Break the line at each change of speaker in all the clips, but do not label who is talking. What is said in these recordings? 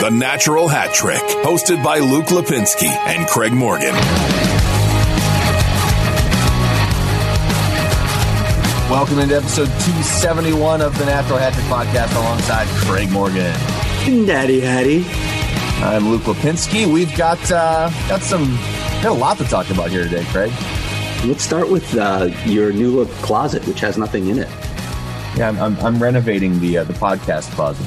The Natural Hat Trick, hosted by Luke Lapinski and Craig Morgan.
Welcome into episode 271 of the Natural Hat Trick podcast alongside Craig Morgan.
Daddy Hattie.
I'm Luke Lapinski. We've got uh, got some got a lot to talk about here today, Craig.
Let's start with uh, your new look closet, which has nothing in it.
Yeah, I'm, I'm, I'm renovating the uh, the podcast closet.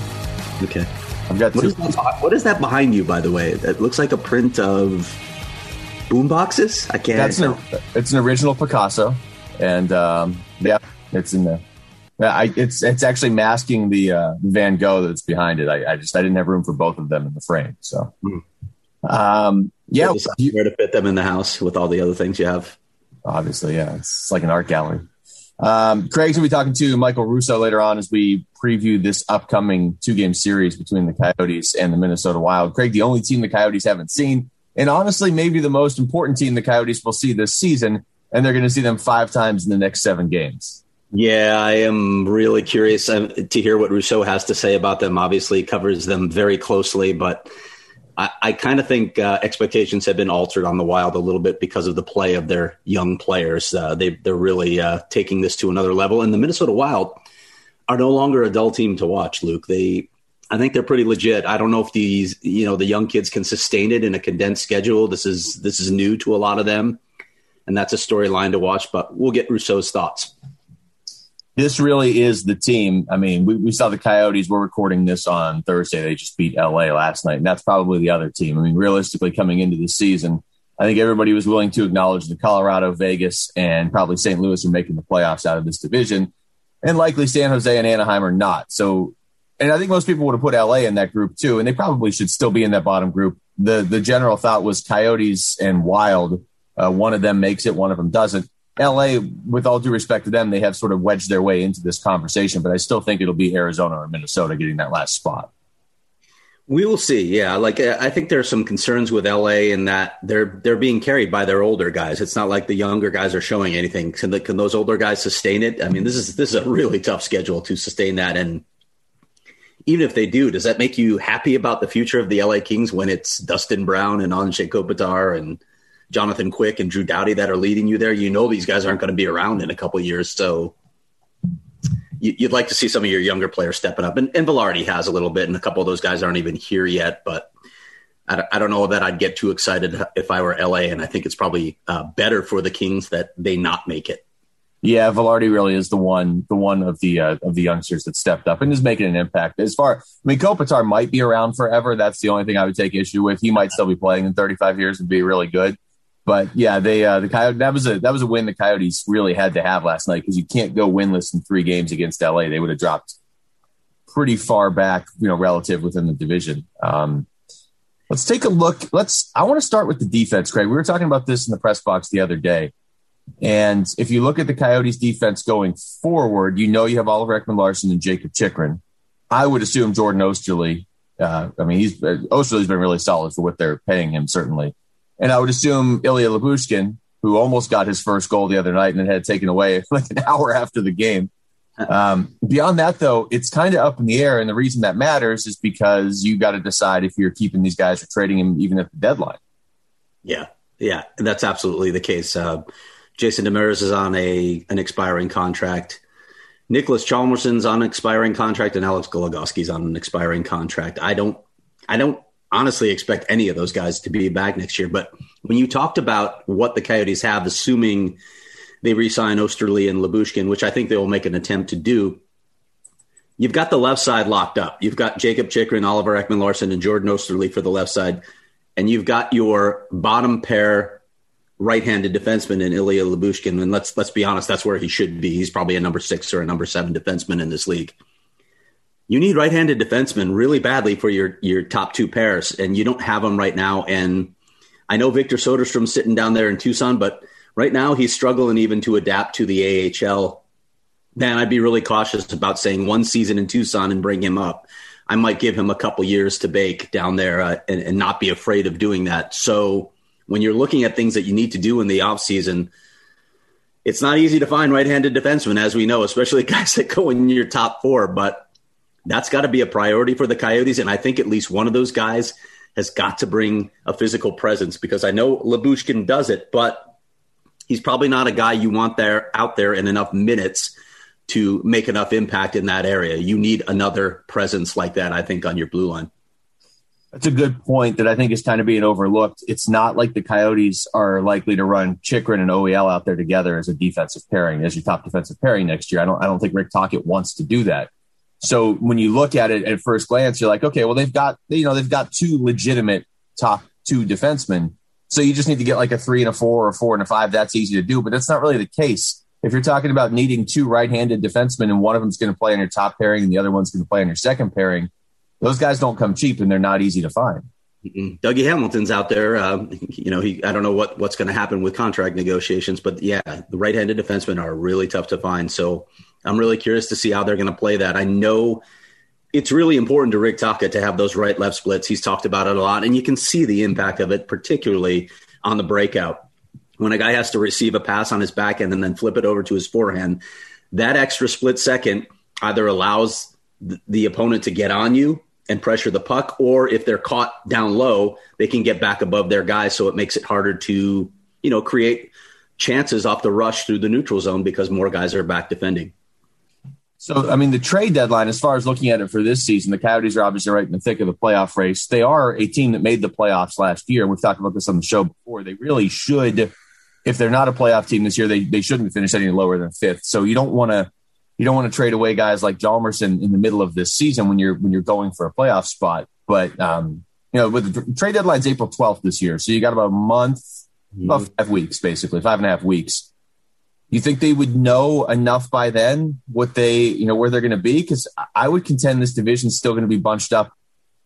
Okay.
I've got
What is, that, what is that behind you, by the way? That looks like a print of boom boxes. I can't.
That's an it's an original Picasso, and um, yeah, it's in there. I, it's it's actually masking the uh, Van Gogh that's behind it. I, I just I didn't have room for both of them in the frame, so.
Hmm.
Um, yeah, you-
where to fit them in the house with all the other things you have.
obviously, yeah, it's like an art gallery. Um, Craig's gonna be talking to Michael Russo later on as we preview this upcoming two game series between the Coyotes and the Minnesota Wild. Craig, the only team the Coyotes haven't seen, and honestly, maybe the most important team the Coyotes will see this season, and they're going to see them five times in the next seven games.
Yeah, I am really curious um, to hear what Russo has to say about them. Obviously, covers them very closely, but I, I kind of think uh, expectations have been altered on the Wild a little bit because of the play of their young players. Uh, they, they're really uh, taking this to another level, and the Minnesota Wild are no longer a dull team to watch. Luke, they, I think they're pretty legit. I don't know if these, you know, the young kids can sustain it in a condensed schedule. This is this is new to a lot of them, and that's a storyline to watch. But we'll get Russo's thoughts.
This really is the team. I mean, we, we saw the Coyotes. We're recording this on Thursday. They just beat LA last night, and that's probably the other team. I mean, realistically, coming into the season, I think everybody was willing to acknowledge the Colorado, Vegas, and probably St. Louis are making the playoffs out of this division, and likely San Jose and Anaheim are not. So, and I think most people would have put LA in that group too, and they probably should still be in that bottom group. The the general thought was Coyotes and Wild. Uh, one of them makes it, one of them doesn't. LA, with all due respect to them, they have sort of wedged their way into this conversation, but I still think it'll be Arizona or Minnesota getting that last spot.
We will see. Yeah, like uh, I think there are some concerns with LA in that they're they're being carried by their older guys. It's not like the younger guys are showing anything. Can, the, can those older guys sustain it? I mean, this is this is a really tough schedule to sustain that. And even if they do, does that make you happy about the future of the LA Kings when it's Dustin Brown and Anze Kopitar and Jonathan Quick and Drew Doughty that are leading you there? You know these guys aren't going to be around in a couple years, so you- you'd like to see some of your younger players stepping up. And, and Vilardi has a little bit, and a couple of those guys aren't even here yet. But I don't, I don't know that I'd get too excited if I were LA. And I think it's probably uh, better for the Kings that they not make it.
Yeah, Vilardi really is the one, the one of the uh, of the youngsters that stepped up and is making an impact. As far, I mean, Kopitar might be around forever. That's the only thing I would take issue with. He might still be playing in 35 years and be really good. But yeah, they uh, the Coyote that was a that was a win the Coyotes really had to have last night because you can't go winless in three games against LA. They would have dropped pretty far back, you know, relative within the division. Um, let's take a look. Let's. I want to start with the defense, Craig. We were talking about this in the press box the other day. And if you look at the Coyotes defense going forward, you know you have Oliver Ekman Larsson and Jacob Chychrun. I would assume Jordan Oesterle. Uh, I mean, he's uh, Oesterle's been really solid for what they're paying him, certainly. And I would assume Ilya Lyubushkin, who almost got his first goal the other night and had taken away like an hour after the game. Um, beyond that, though, it's kind of up in the air. And the reason that matters is because you got to decide if you're keeping these guys or trading them even at the deadline.
Yeah, yeah, and that's absolutely the case. Uh, Jason Demers is on a an expiring contract. Nicholas Hjalmarsson's on an expiring contract, and Alex Goligoski's on an expiring contract. I don't, I don't honestly expect any of those guys to be back next year. But when you talked about what the Coyotes have, assuming they re-sign Oesterle and Lyubushkin, which I think they will make an attempt to do, you've got the left side locked up. You've got Jacob Chychrun, Oliver Ekman-Larsson, and Jordan Oesterle for the left side, and you've got your bottom pair right-handed defenseman in Ilya Lyubushkin. And let's let's be honest, that's where he should be. He's probably a number six or a number seven defenseman in this league you need right-handed defensemen really badly for your your top two pairs, and you don't have them right now. And I know Victor Soderstrom's sitting down there in Tucson, but right now he's struggling even to adapt to the AHL. Man, I'd be really cautious about saying one season in Tucson and bring him up. I might give him a couple years to bake down there uh, and, and not be afraid of doing that. So when you're looking at things that you need to do in the off season, it's not easy to find right-handed defensemen, as we know, especially guys that go in your top four. But that's got to be a priority for the Coyotes. And I think at least one of those guys has got to bring a physical presence because I know Lyubushkin does it, but he's probably not a guy you want there out there in enough minutes to make enough impact in that area. You need another presence like that, I think, on your blue line.
That's a good point that I think is kind of being overlooked. It's not like the Coyotes are likely to run Chychrun and OEL out there together as a defensive pairing, as your top defensive pairing next year. I don't I don't think Rick Tocchet wants to do that. So when you look at it at first glance, you're like, okay, well, they've got, you know, they've got two legitimate top two defensemen. So you just need to get like a three and a four or a four and a five. That's easy to do, but that's not really the case. If you're talking about needing two right-handed defensemen and one of them's going to play on your top pairing and the other one's going to play on your second pairing, those guys don't come cheap and they're not easy to find.
Dougie Hamilton's out there. Um, you know, he I don't know what what's going to happen with contract negotiations, but yeah, the right-handed defensemen are really tough to find. So I'm really curious to see how they're going to play that. I know it's really important to Rick Tocchet to have those right left splits. He's talked about it a lot, and you can see the impact of it, particularly on the breakout. When a guy has to receive a pass on his backhand and then flip it over to his forehand, that extra split second either allows the opponent to get on you and pressure the puck, or if they're caught down low, they can get back above their guys. So it makes it harder to, you know, create chances off the rush through the neutral zone because more guys are back defending.
So, I mean, the trade deadline, as far as looking at it for this season, the Coyotes are obviously right in the thick of the playoff race. They are a team that made the playoffs last year. We've talked about this on the show before. They really should, if they're not a playoff team this year, they, they shouldn't finish any lower than fifth. So you don't want to you don't want to trade away guys like Hjalmarsson in the middle of this season when you're when you're going for a playoff spot. But um, you know, with the trade deadline's April 12th this year, so you got about a month, mm-hmm. about five weeks, basically five and a half weeks you think they would know enough by then what they, you know, where they're going to be? Because I would contend this division is still going to be bunched up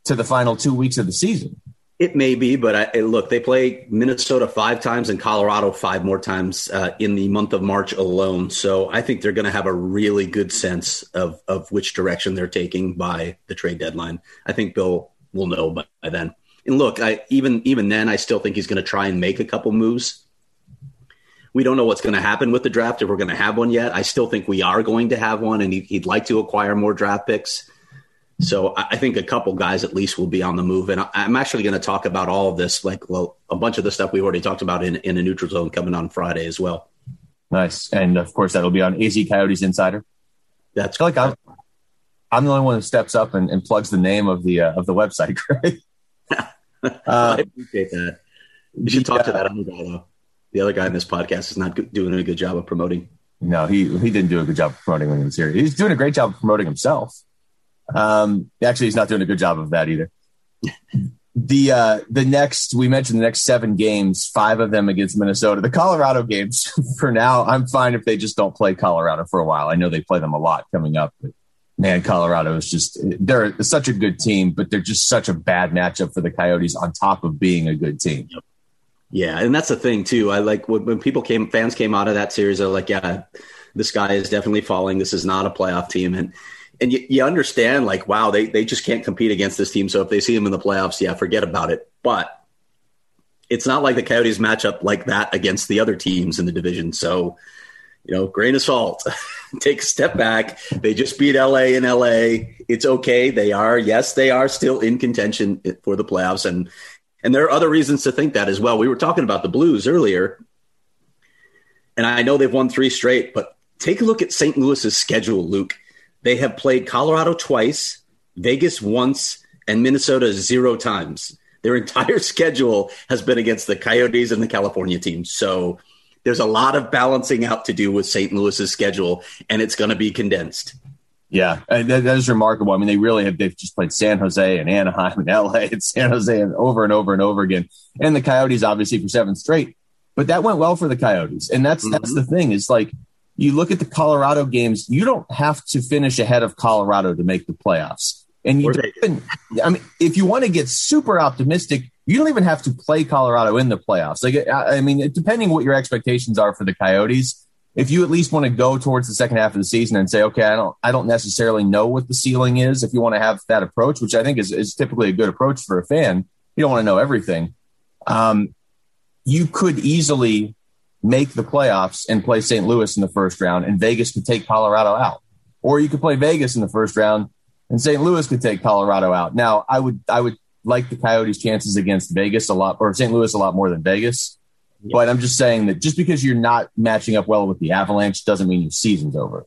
to the final two weeks of the season.
It may be, but I, look, they play Minnesota five times and Colorado five more times uh, in the month of March alone. So I think they're going to have a really good sense of of which direction they're taking by the trade deadline. I think Bill will know by, by then. And look, I even even then, I still think he's going to try and make a couple moves we don't know what's going to happen with the draft if we're going to have one yet. I still think we are going to have one, and he'd, like to acquire more draft picks. So I think a couple guys at least will be on the move, and I'm actually going to talk about all of this, like well, a bunch of the stuff we already talked about in in a neutral zone coming on Friday as well.
Nice, and of course that'll be on AZ Coyotes Insider.
That's
like I'm, I'm the only one who steps up and, and plugs the name of the uh, of the website. Greg.
uh, I appreciate that. You should talk to that other guy though the other guy in this podcast is not doing a good job of promoting.
No, he he didn't do a good job of promoting when he was here. He's doing a great job of promoting himself. Um, actually, he's not doing a good job of that either. the uh, the next we mentioned the next seven games, five of them against Minnesota. The Colorado games, for now, I'm fine if they just don't play Colorado for a while. I know they play them a lot coming up, but man, Colorado is just they're such a good team, but they're just such a bad matchup for the Coyotes on top of being a good team. Yep.
Yeah, and that's the thing too. I like when, people came, fans came out of that series. They're like, "Yeah, this guy is definitely falling. This is not a playoff team." And and you, you understand, like, wow, they they just can't compete against this team. So if they see them in the playoffs, yeah, forget about it. But it's not like the Coyotes match up like that against the other teams in the division. So you know, grain of salt. Take a step back. They just beat LA in LA. It's okay. They are, yes, they are still in contention for the playoffs. And and there are other reasons to think that as well. We were talking about the Blues earlier, and I know they've won three straight, but take a look at St. Louis's schedule, Luke. They have played Colorado twice, Vegas once, and Minnesota zero times. Their entire schedule has been against the Coyotes and the California teams. So there's a lot of balancing out to do with St. Louis's schedule, and it's going to be condensed.
Yeah, that, that is remarkable. I mean, they really have. They've just played San Jose and Anaheim and LA and San Jose and over and over and over again, and the Coyotes obviously for seven straight. But that went well for the Coyotes, and that's mm-hmm. that's the thing. Is like you look at the Colorado games. You don't have to finish ahead of Colorado to make the playoffs, and you. Even, I mean, if you want to get super optimistic, you don't even have to play Colorado in the playoffs. Like, I mean, depending what your expectations are for the Coyotes, if you at least want to go towards the second half of the season and say, okay, I don't, I don't necessarily know what the ceiling is. If you want to have that approach, which I think is, is typically a good approach for a fan, you don't want to know everything. Um, you could easily make the playoffs and play St. Louis in the first round, and Vegas could take Colorado out, or you could play Vegas in the first round, and St. Louis could take Colorado out. Now, I would, I would like the Coyotes' chances against Vegas a lot, or St. Louis a lot more than Vegas. But I'm just saying that just because you're not matching up well with the Avalanche doesn't mean your season's over.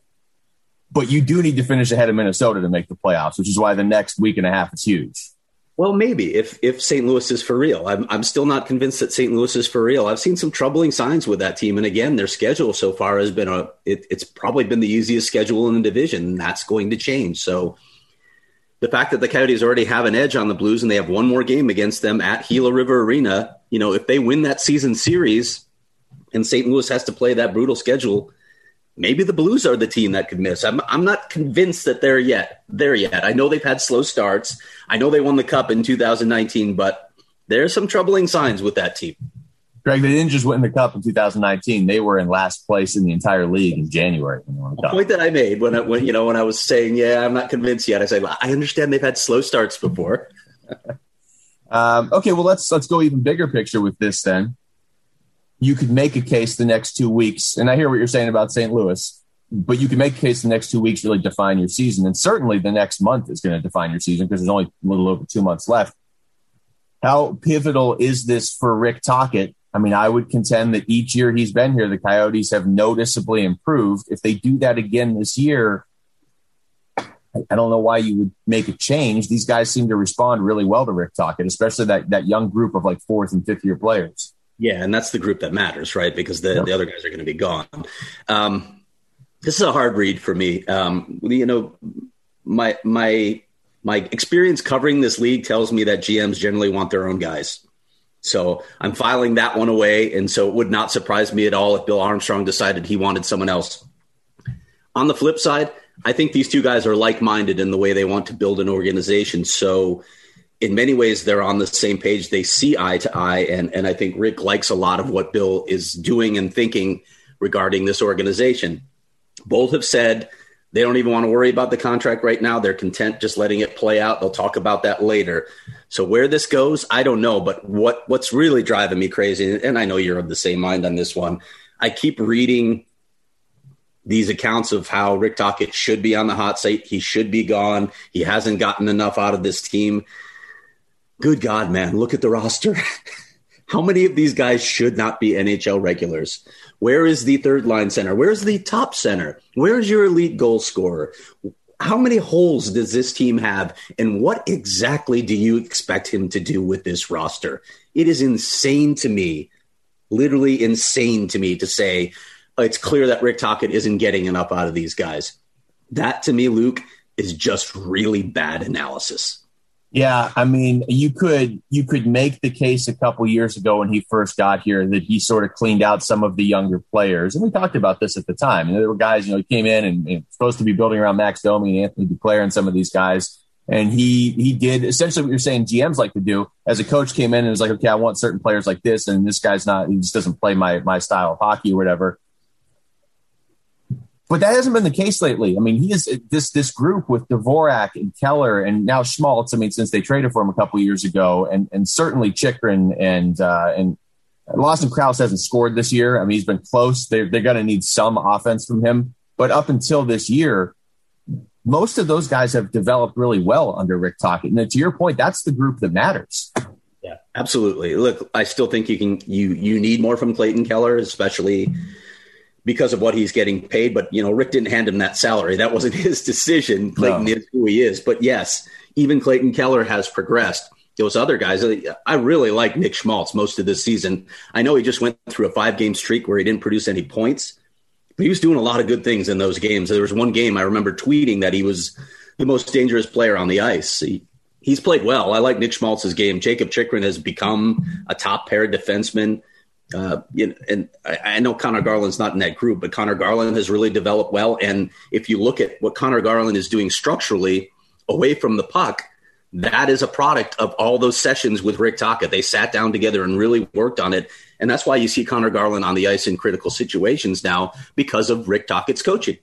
But you do need to finish ahead of Minnesota to make the playoffs, which is why the next week and a half is huge.
Well, maybe if if St. Louis is for real, I'm I'm still not convinced that St. Louis is for real. I've seen some troubling signs with that team, and again, their schedule so far has been a it, it's probably been the easiest schedule in the division. And that's going to change. So the fact that the Coyotes already have an edge on the Blues and they have one more game against them at Gila River Arena, you know, if they win that season series and St. Louis has to play that brutal schedule, maybe the Blues are the team that could miss. I'm I'm not convinced that they're yet there yet. I know they've had slow starts. I know they won the cup in 2019, but there's some troubling signs with that team.
Craig, they didn't just win the cup in 2019. They were in last place in the entire league in January.
The point that I made when I, when you know when I was saying, yeah, I'm not convinced yet. I said, I understand they've had slow starts before.
um, okay, well let's let's go even bigger picture with this. Then you could make a case the next two weeks, and I hear what you're saying about St. Louis, but you can make a case the next two weeks really define your season, and certainly the next month is going to define your season because there's only a little over two months left. How pivotal is this for Rick Tocchet I mean, I would contend that each year he's been here, the Coyotes have noticeably improved. If they do that again this year, I don't know why you would make a change. These guys seem to respond really well to Rick Tocchet, especially that that young group of like fourth and fifth year players.
Yeah, and that's the group that matters, right? Because the, the other guys are going to be gone. Um, this is a hard read for me. Um, you know, my my my experience covering this league tells me that GMs generally want their own guys. So I'm filing that one away. And so it would not surprise me at all if Bill Armstrong decided he wanted someone else. On the flip side, I think these two guys are like minded in the way they want to build an organization. So in many ways, they're on the same page. They see eye to eye. And, and I think Rick likes a lot of what Bill is doing and thinking regarding this organization. Both have said they don't even want to worry about the contract right now. They're content just letting it play out. They'll talk about that later. So where this goes, I don't know. But what what's really driving me crazy, and I know you're of the same mind on this one. I keep reading these accounts of how Rick Tocchet should be on the hot seat. He should be gone. He hasn't gotten enough out of this team. Good God, man! Look at the roster. how many of these guys should not be NHL regulars? Where is the third line center? Where's the top center? Where's your elite goal scorer? How many holes does this team have? And what exactly do you expect him to do with this roster? It is insane to me, literally insane to me to say uh, it's clear that Rick Tocchet isn't getting enough out of these guys. That to me, Luke, is just really bad analysis.
Yeah, I mean, you could you could make the case a couple years ago when he first got here that he sort of cleaned out some of the younger players, and we talked about this at the time. And there were guys, you know, he came in and, and supposed to be building around Max Domi and Anthony Duclair and some of these guys, and he he did essentially what you're saying GMs like to do. As a coach, came in and was like, okay, I want certain players like this, and this guy's not, he just doesn't play my my style of hockey or whatever. But that hasn't been the case lately. I mean, he is this this group with Dvorak and Keller and now Schmaltz. I mean, since they traded for him a couple years ago, and and certainly Chychrun and uh, and Lawson Crouse hasn't scored this year. I mean, he's been close. They're they're going to need some offense from him. But up until this year, most of those guys have developed really well under Rick Tocchet. And to your point, that's the group that matters.
Yeah, absolutely. Look, I still think you can you you need more from Clayton Keller, especially because of what he's getting paid. But you know, Rick didn't hand him that salary. That wasn't his decision. Clayton no. is who he is. But yes, even Clayton Keller has progressed. Those other guys, I really like Nick Schmaltz most of this season. I know he just went through a five game streak where he didn't produce any points, but he was doing a lot of good things in those games. There was one game I remember tweeting that he was the most dangerous player on the ice. He, he's played well. I like Nick Schmaltz's game. Jacob Chychrun has become a top pair defenseman. Uh, you know, and I, I, know Conor Garland's not in that group, but Conor Garland has really developed well. And if you look at what Conor Garland is doing structurally away from the puck, that is a product of all those sessions with Rick Tocchet. They sat down together and really worked on it. And that's why you see Conor Garland on the ice in critical situations now because of Rick Tocchet's coaching.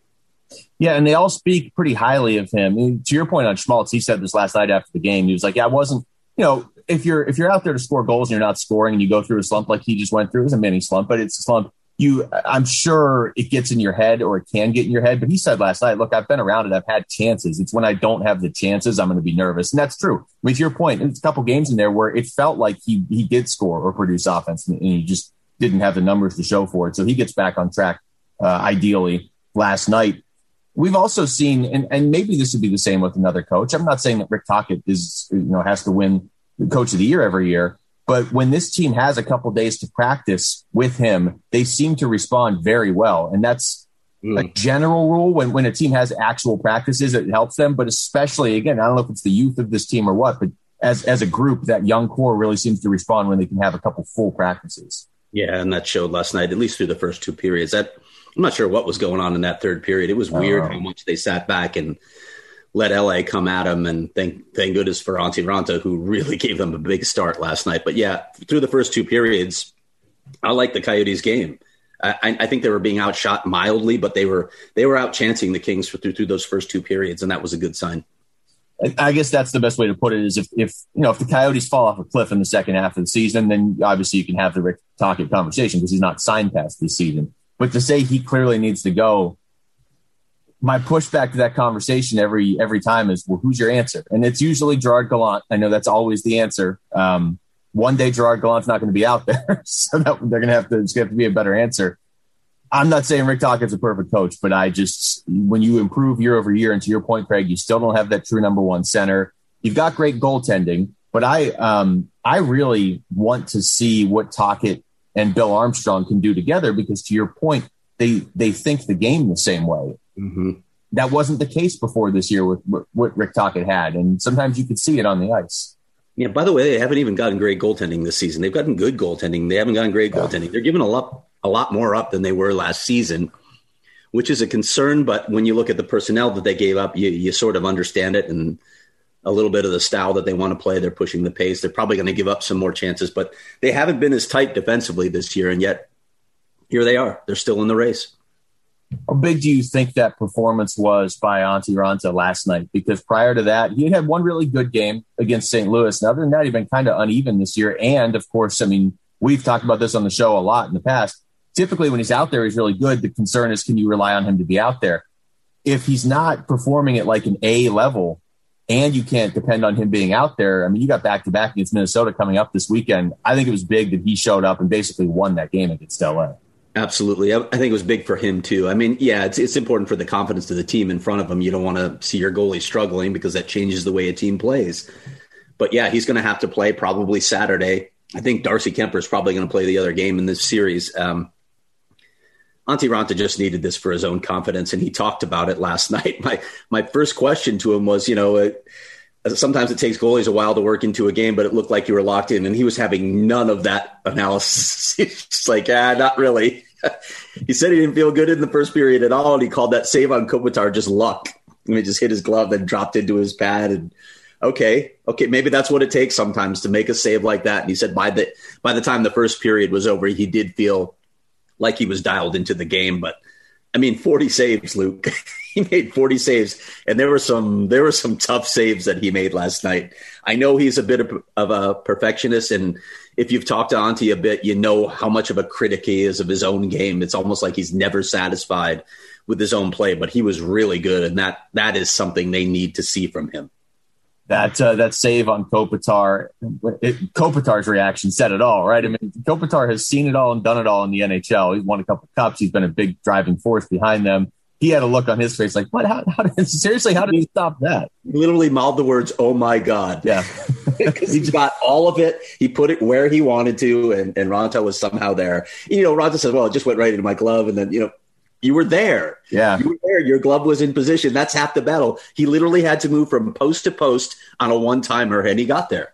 Yeah, and they all speak pretty highly of him. And to your point on Schmaltz, he said this last night after the game. He was like, "Yeah, I wasn't, you know, if you're if you're out there to score goals and you're not scoring and you go through a slump like he just went through, it was a mini slump, but it's a slump. You, I'm sure it gets in your head or it can get in your head. But he said last night, look, I've been around it. I've had chances. It's when I don't have the chances, I'm going to be nervous, and that's true. I mean, to your point, it's a couple games in there where it felt like he he did score or produce offense, and he just didn't have the numbers to show for it. So he gets back on track, uh, ideally last night. We've also seen, and, and maybe this would be the same with another coach. I'm not saying that Rick Tocchet is, you know, has to win coach of the year every year. But when this team has a couple days to practice with him, they seem to respond very well. And that's mm. a general rule when, when a team has actual practices, it helps them. But especially, again, I don't know if it's the youth of this team or what, but as, as a group, that young core really seems to respond when they can have a couple full practices.
Yeah, and that showed last night, at least through the first two periods. That I'm not sure what was going on in that third period. It was weird uh, how much they sat back and – let LA come at them. And thank thank goodness for Antti Raanta, who really gave them a big start last night. But yeah, through the first two periods, I like the Coyotes game. I, I think they were being outshot mildly, but they were they were out chancing the Kings for, through through those first two periods, and that was a good sign.
I guess that's the best way to put it. Is if if you know if the Coyotes fall off a cliff in the second half of the season, then obviously you can have the Rick Tocchet conversation because he's not signed past this season. But to say he clearly needs to go my pushback to that conversation every every time is, well, who's your answer? And it's usually Gerard Gallant. I know that's always the answer. Um, one day Gerard Gallant's not going to be out there, so that, they're going to have to have to be a better answer. I'm not saying Rick Tocchet's a perfect coach, but I just when you improve year over year, and to your point, Craig, you still don't have that true number one center. You've got great goaltending, but I um, I really want to see what Tocchet and Bill Armstrong can do together because to your point, they they think the game the same way. Mm-hmm. That wasn't the case before this year with what Rick Tocchet had, and sometimes you could see it on the ice.
Yeah. By the way, they haven't even gotten great goaltending this season. They've gotten good goaltending. They haven't gotten great goaltending. They're giving a lot a lot more up than they were last season, which is a concern. But when you look at the personnel that they gave up, you, you sort of understand it and a little bit of the style that they want to play. They're pushing the pace. They're probably going to give up some more chances, but they haven't been as tight defensively this year, and yet here they are. They're still in the race.
How big do you think that performance was by Antti Raanta last night? Because prior to that, he had one really good game against St. Louis. And other than that, he's been kind of uneven this year. And of course, I mean, we've talked about this on the show a lot in the past. Typically, when he's out there, he's really good. The concern is, can you rely on him to be out there? If he's not performing at like an A level, and you can't depend on him being out there. I mean, you got back to back against Minnesota coming up this weekend. I think it was big that he showed up and basically won that game against LA.
Absolutely. I, think it was big for him too. I mean, yeah, it's it's important for the confidence of the team in front of him. You don't want to see your goalie struggling because that changes the way a team plays. But yeah, he's going to have to play probably Saturday. I think Darcy Kuemper is probably going to play the other game in this series. Um, Raanta just needed this for his own confidence, and he talked about it last night. My my first question to him was, you know, it, sometimes it takes goalies a while to work into a game, but it looked like you were locked in, and he was having none of that analysis. He's like, ah, not really he said he didn't feel good in the first period at all, and he called that save on Kopitar just luck. I mean, just hit his glove and dropped into his pad. And okay, okay, maybe that's what it takes sometimes to make a save like that. And he said by the by the time the first period was over, he did feel like he was dialed into the game. But I mean, forty saves, Luke. he made 40 saves and there were some there were some tough saves that he made last night i know he's a bit of, of a perfectionist and if you've talked to Antti a bit, you know how much of a critic he is of his own game. It's almost like he's never satisfied with his own play, but he was really good, and that that is something they need to see from him.
That uh, that save on Kopitar, it, Kopitar's reaction said it all, right? I mean, Kopitar has seen it all and done it all in the NHL. He's won a couple of cups. He's been a big driving force behind them. He had a look on his face like, "What? How, how did, seriously? How did he stop that?"
Literally mouthed the words, "Oh my god!"
Yeah,
because he got all of it. He put it where he wanted to, and and Raanta was somehow there. You know, Raanta says, "Well, it just went right into my glove," and then you know you were there.
Yeah.
You were there. Your glove was in position. That's half the battle. He literally had to move from post to post on a one timer, and he got there.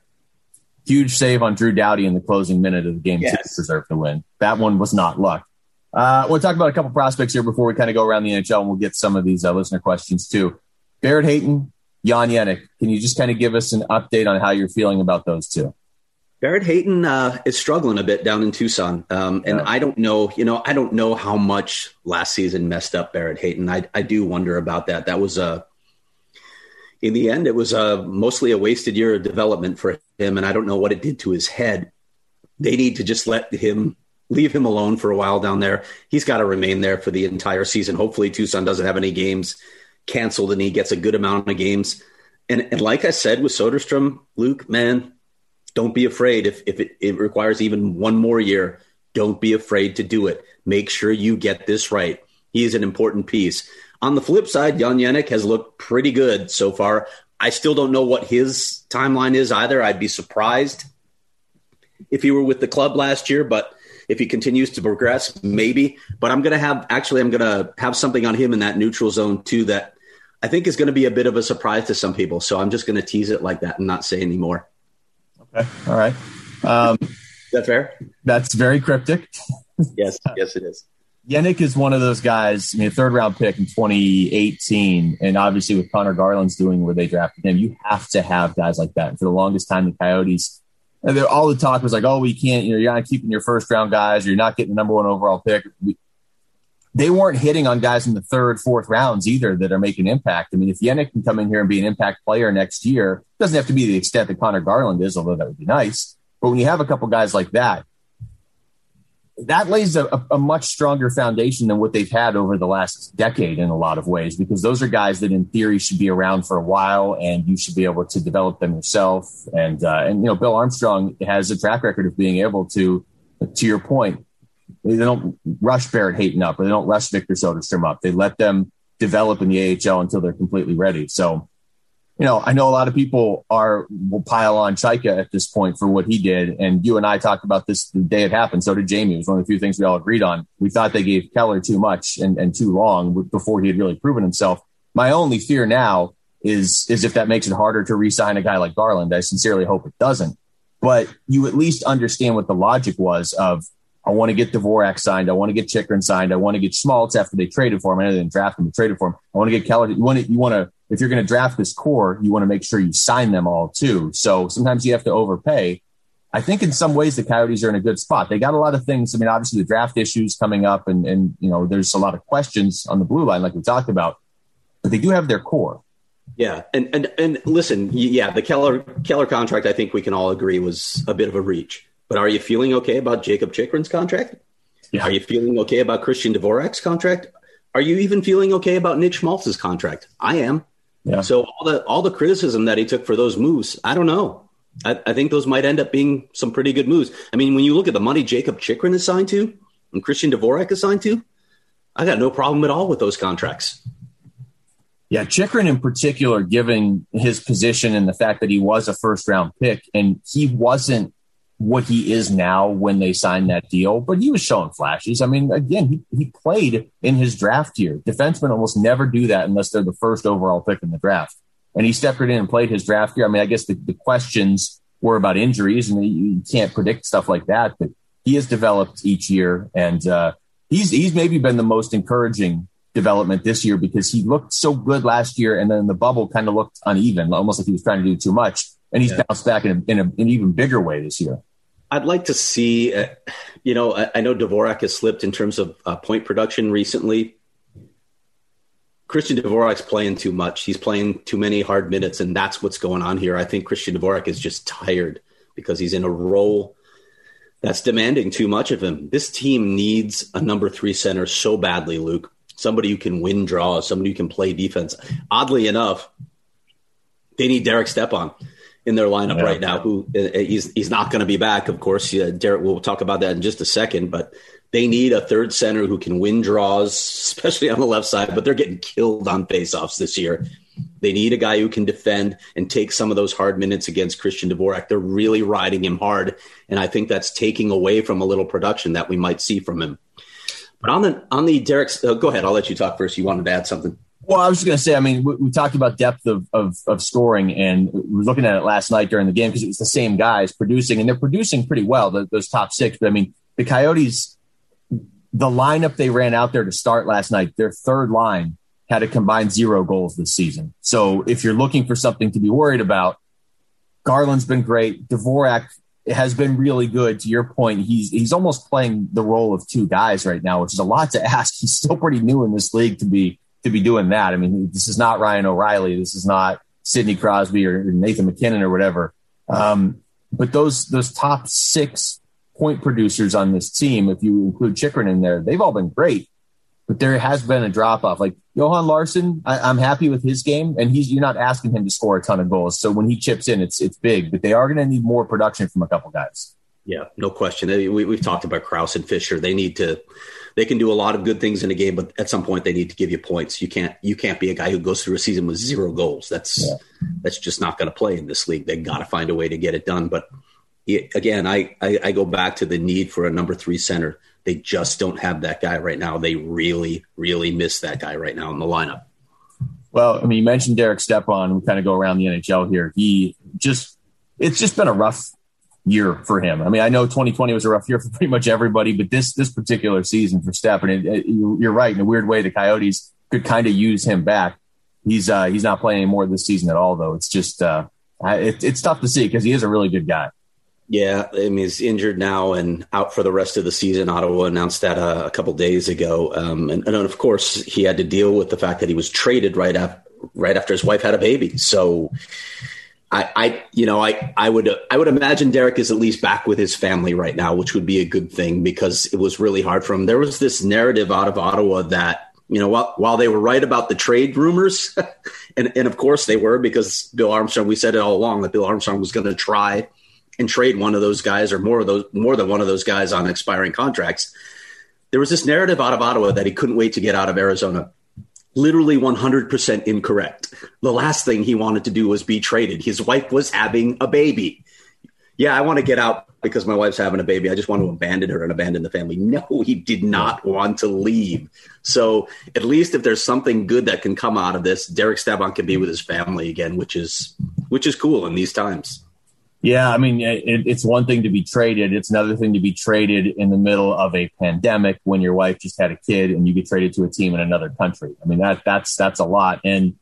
Huge save on Drew Doughty in the closing minute of the game yes. to deserve the win. That one was not luck. Uh, we'll talk about a couple prospects here before we kind of go around the NHL, and we'll get some of these uh, listener questions too. Barrett Hayton, Jan Jenik. Can you just kind of give us an update on how you're feeling about those two?
Barrett Hayton uh, is struggling a bit down in Tucson, um, and yeah. I don't know. You know, I don't know how much last season messed up Barrett Hayton. I I do wonder about that. That was a in the end, it was a mostly a wasted year of development for him, and I don't know what it did to his head. They need to just let him leave him alone for a while down there. He's got to remain there for the entire season. Hopefully, Tucson doesn't have any games canceled, and he gets a good amount of games. And, and like I said with Soderstrom, Luke, man, don't be afraid if, if it, it requires even one more year. Don't be afraid to do it. Make sure you get this right. He is an important piece. On the flip side, Jan Jenik has looked pretty good so far. I still don't know what his timeline is either. I'd be surprised if he were with the club last year, but if he continues to progress, maybe. But I'm going to have actually, I'm going to have something on him in that neutral zone too that I think is going to be a bit of a surprise to some people. So I'm just going to tease it like that and not say anymore.
Okay. All right. Um,
that fair?
That's very cryptic.
yes. Yes, it is.
Jenik is one of those guys. I mean, a third round pick in 2018, and obviously with Conor Garland's doing where they drafted him, you have to have guys like that. And for the longest time, the Coyotes, all the talk was like, "Oh, we can't. You know, you're not keeping your first round guys. Or you're not getting the number one overall pick." We, they weren't hitting on guys in the third, fourth rounds either that are making impact. I mean, if Jenik can come in here and be an impact player next year, doesn't have to be the extent that Conor Garland is, although that would be nice. But when you have a couple guys like that, that lays a, a, much stronger foundation than what they've had over the last decade in a lot of ways, because those are guys that in theory should be around for a while and you should be able to develop them yourself. And, uh, and, you know, Bill Armstrong has a track record of being able to, to your point, they don't rush Barrett Hayton up or they don't rush Victor Soderstrom up. They let them develop in the AHL until they're completely ready. So, you know, I know a lot of people are will pile on Chayka at this point for what he did. And you and I talked about this the day it happened. So did Jamie. It was one of the few things we all agreed on. We thought they gave Keller too much and, and too long before he had really proven himself. My only fear now is is if that makes it harder to re-sign a guy like Garland. I sincerely hope it doesn't. But you at least understand what the logic was of I want to get Dvorak signed. I want to get Chychrun signed. I want to get Schmaltz after they traded for him. I didn't draft him, they traded for him. I want to get Keller. You want to, you want to, if you're going to draft this core, you want to make sure you sign them all too. So sometimes you have to overpay. I think in some ways the Coyotes are in a good spot. They got a lot of things. I mean, obviously the draft issues coming up and, and, you know, there's a lot of questions on the blue line, like we talked about, but they do have their core.
Yeah. And, and, and listen, yeah, the Keller, Keller contract, I think we can all agree was a bit of a reach. But are you feeling okay about Jacob Chychrun's contract? Yeah. Are you feeling okay about Christian Dvorak's contract? Are you even feeling okay about Nick Schmaltz's contract? I am. Yeah. So all the all the criticism that he took for those moves, I don't know. I, I, think those might end up being some pretty good moves. I mean, when you look at the money Jacob Chychrun is signed to and Christian Dvorak is signed to, I got no problem at all with those contracts.
Yeah, Chikrin in particular, given his position and the fact that he was a first round pick and he wasn't what he is now when they signed that deal, but he was showing flashes. I mean, again, he, he played in his draft year. Defensemen almost never do that unless they're the first overall pick in the draft. And he stepped right in and played his draft year. I mean, I guess the, the questions were about injuries and you can't predict stuff like that, but he has developed each year and, uh, he's, he's maybe been the most encouraging development this year because he looked so good last year. And then the bubble kind of looked uneven, almost like he was trying to do too much. And he's yeah. bounced back in, a, in, a, in an even bigger way this year.
I'd like to see, uh, you know, I, I, know Dvorak has slipped in terms of uh, point production recently. Christian Dvorak's playing too much. He's playing too many hard minutes, and that's what's going on here. I think Christian Dvorak is just tired because he's in a role that's demanding too much of him. This team needs a number three center so badly, Luke. Somebody who can win draws, somebody who can play defense. Oddly enough, they need Derek Stepan in their lineup yeah. right now. Who uh, he's he's not going to be back, of course. Yeah, Derek, we'll talk about that in just a second, but they need a third center who can win draws, especially on the left side. But they're getting killed on faceoffs this year. They need a guy who can defend and take some of those hard minutes against Christian Dvorak. They're really riding him hard, and I think that's taking away from a little production that we might see from him. But on the on the Derek, uh, go ahead. I'll let you talk first. You wanted to add something.
Well, I was just going to say, I mean, we, we, talked about depth of, of, of scoring, and we were looking at it last night during the game because it was the same guys producing, and they're producing pretty well, the, those top six. But I mean, the Coyotes, the lineup they ran out there to start last night, their third line had a combined zero goals this season. So if you're looking for something to be worried about, Garland's been great. Dvorak has been really good. To your point, he's he's almost playing the role of two guys right now, which is a lot to ask. He's still pretty new in this league to be to be doing that. I mean, this is not Ryan O'Reilly. This is not Sidney Crosby or Nathan MacKinnon or whatever. Um, but those those top six point producers on this team, if you include Chychrun in there, they've all been great. But there has been a drop off. Like Johan Larsson, I, am happy with his game, and he's you're not asking him to score a ton of goals. So when he chips in, it's it's big. But they are going to need more production from a couple guys.
Yeah, no question. We, we've talked about Crouse and Fischer. They need to they can do a lot of good things in a game, but at some point they need to give you points. You can't you can't be a guy who goes through a season with zero goals. That's yeah. that's just not going to play in this league. They got to find a way to get it done. But again, I, I I go back to the need for a number three center. They just don't have that guy right now. They really really miss that guy right now in the lineup.
Well, I mean, you mentioned Derek Stepan. We kind of go around the NHL here. He just it's just been a rough year for him. I mean, I know 2020 was a rough year for pretty much everybody, but this this particular season for Stepan, it, it, you're right. In a weird way, the Coyotes could kind of use him back. He's uh, he's not playing anymore this season at all, though. It's just uh, it, it's tough to see because he is a really good guy.
Yeah, I mean he's injured now and out for the rest of the season. Ottawa announced that uh, a couple days ago, um, and, and, of course he had to deal with the fact that he was traded right after right after his wife had a baby. So I, I, you know, I, I would, I would imagine Derek is at least back with his family right now, which would be a good thing because it was really hard for him. There was this narrative out of Ottawa that, you know, while, while they were right about the trade rumors, and, and of course they were because Bill Armstrong, we said it all along that Bill Armstrong was going to try and trade one of those guys or more of those, more than one of those guys on expiring contracts. There was this narrative out of Ottawa that he couldn't wait to get out of Arizona literally 100% incorrect. The last thing he wanted to do was be traded. His wife was having a baby. Yeah, I want to get out because my wife's having a baby. I just want to abandon her and abandon the family. No, he did not want to leave. So at least if there's something good that can come out of this, Derek Stepan can be with his family again, which is which is cool in these times.
Yeah, I mean, it, it's one thing to be traded. It's another thing to be traded in the middle of a pandemic when your wife just had a kid and you get traded to a team in another country. I mean, that that's that's a lot. And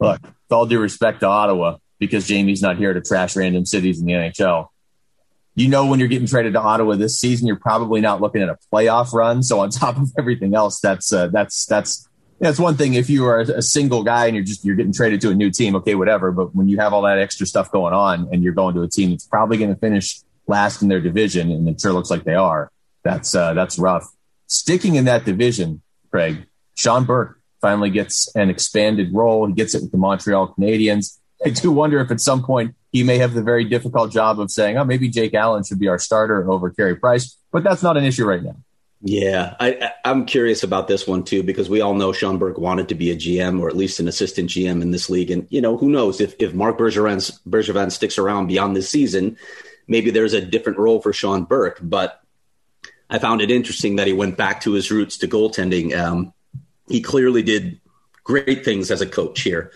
look, with all due respect to Ottawa, because Jamie's not here to trash random cities in the NHL. You know, when you're getting traded to Ottawa this season, you're probably not looking at a playoff run. So on top of everything else, that's uh, that's that's it's one thing if you are a single guy and you're just you're getting traded to a new team, okay, whatever. But when you have all that extra stuff going on and you're going to a team that's probably going to finish last in their division, and it sure looks like they are, that's uh, that's rough. Sticking in that division, Craig, Sean Burke finally gets an expanded role. He gets it with the Montreal Canadiens. I do wonder if at some point he may have the very difficult job of saying, "Oh, maybe Jake Allen should be our starter over Carey Price," but that's not an issue right now.
Yeah, I, am curious about this one too because we all know Sean Burke wanted to be a GM or at least an assistant GM in this league, and you know who knows if if Marc Bergevin Bergevin sticks around beyond this season, maybe there's a different role for Sean Burke. But I found it interesting that he went back to his roots to goaltending. Um, he clearly did great things as a coach here.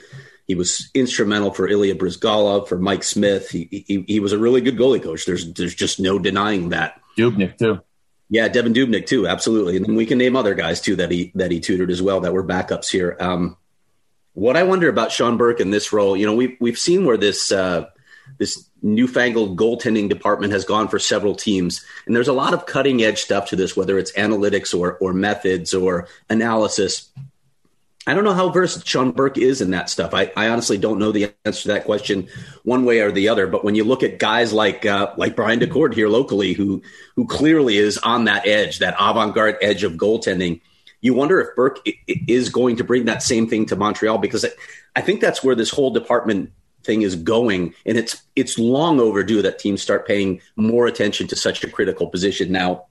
He was instrumental for Ilya Bryzgalov, for Mike Smith. He, he, he was a really good goalie coach. There's there's just no denying that.
Dubnyk too.
Yeah, Devin Dubnyk too, absolutely, and then we can name other guys too that he that he tutored as well that were backups here. Um, what I wonder about Sean Burke in this role, you know, we've we've seen where this uh, this newfangled goaltending department has gone for several teams, and there's a lot of cutting edge stuff to this, whether it's analytics or or methods or analysis. I don't know how versed Sean Burke is in that stuff. I, I, honestly don't know the answer to that question one way or the other. But when you look at guys like uh, like Brian Daccord here locally, who who clearly is on that edge, that avant garde edge of goaltending, you wonder if Burke is going to bring that same thing to Montreal because I think that's where this whole department thing is going, and it's it's long overdue that teams start paying more attention to such a critical position. Now,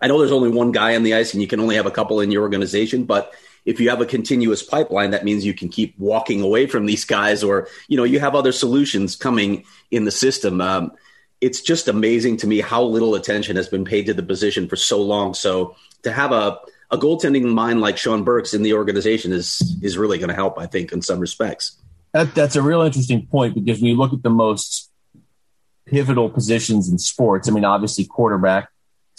I know there's only one guy on the ice, and you can only have a couple in your organization, but if you have a continuous pipeline, that means you can keep walking away from these guys, or you know you have other solutions coming in the system. Um, it's just amazing to me how little attention has been paid to the position for so long. So to have a a goaltending mind like Sean Burke's in the organization is is really going to help, I think, in some respects.
That, that's a real interesting point because when you look at the most pivotal positions in sports, I mean, obviously quarterback,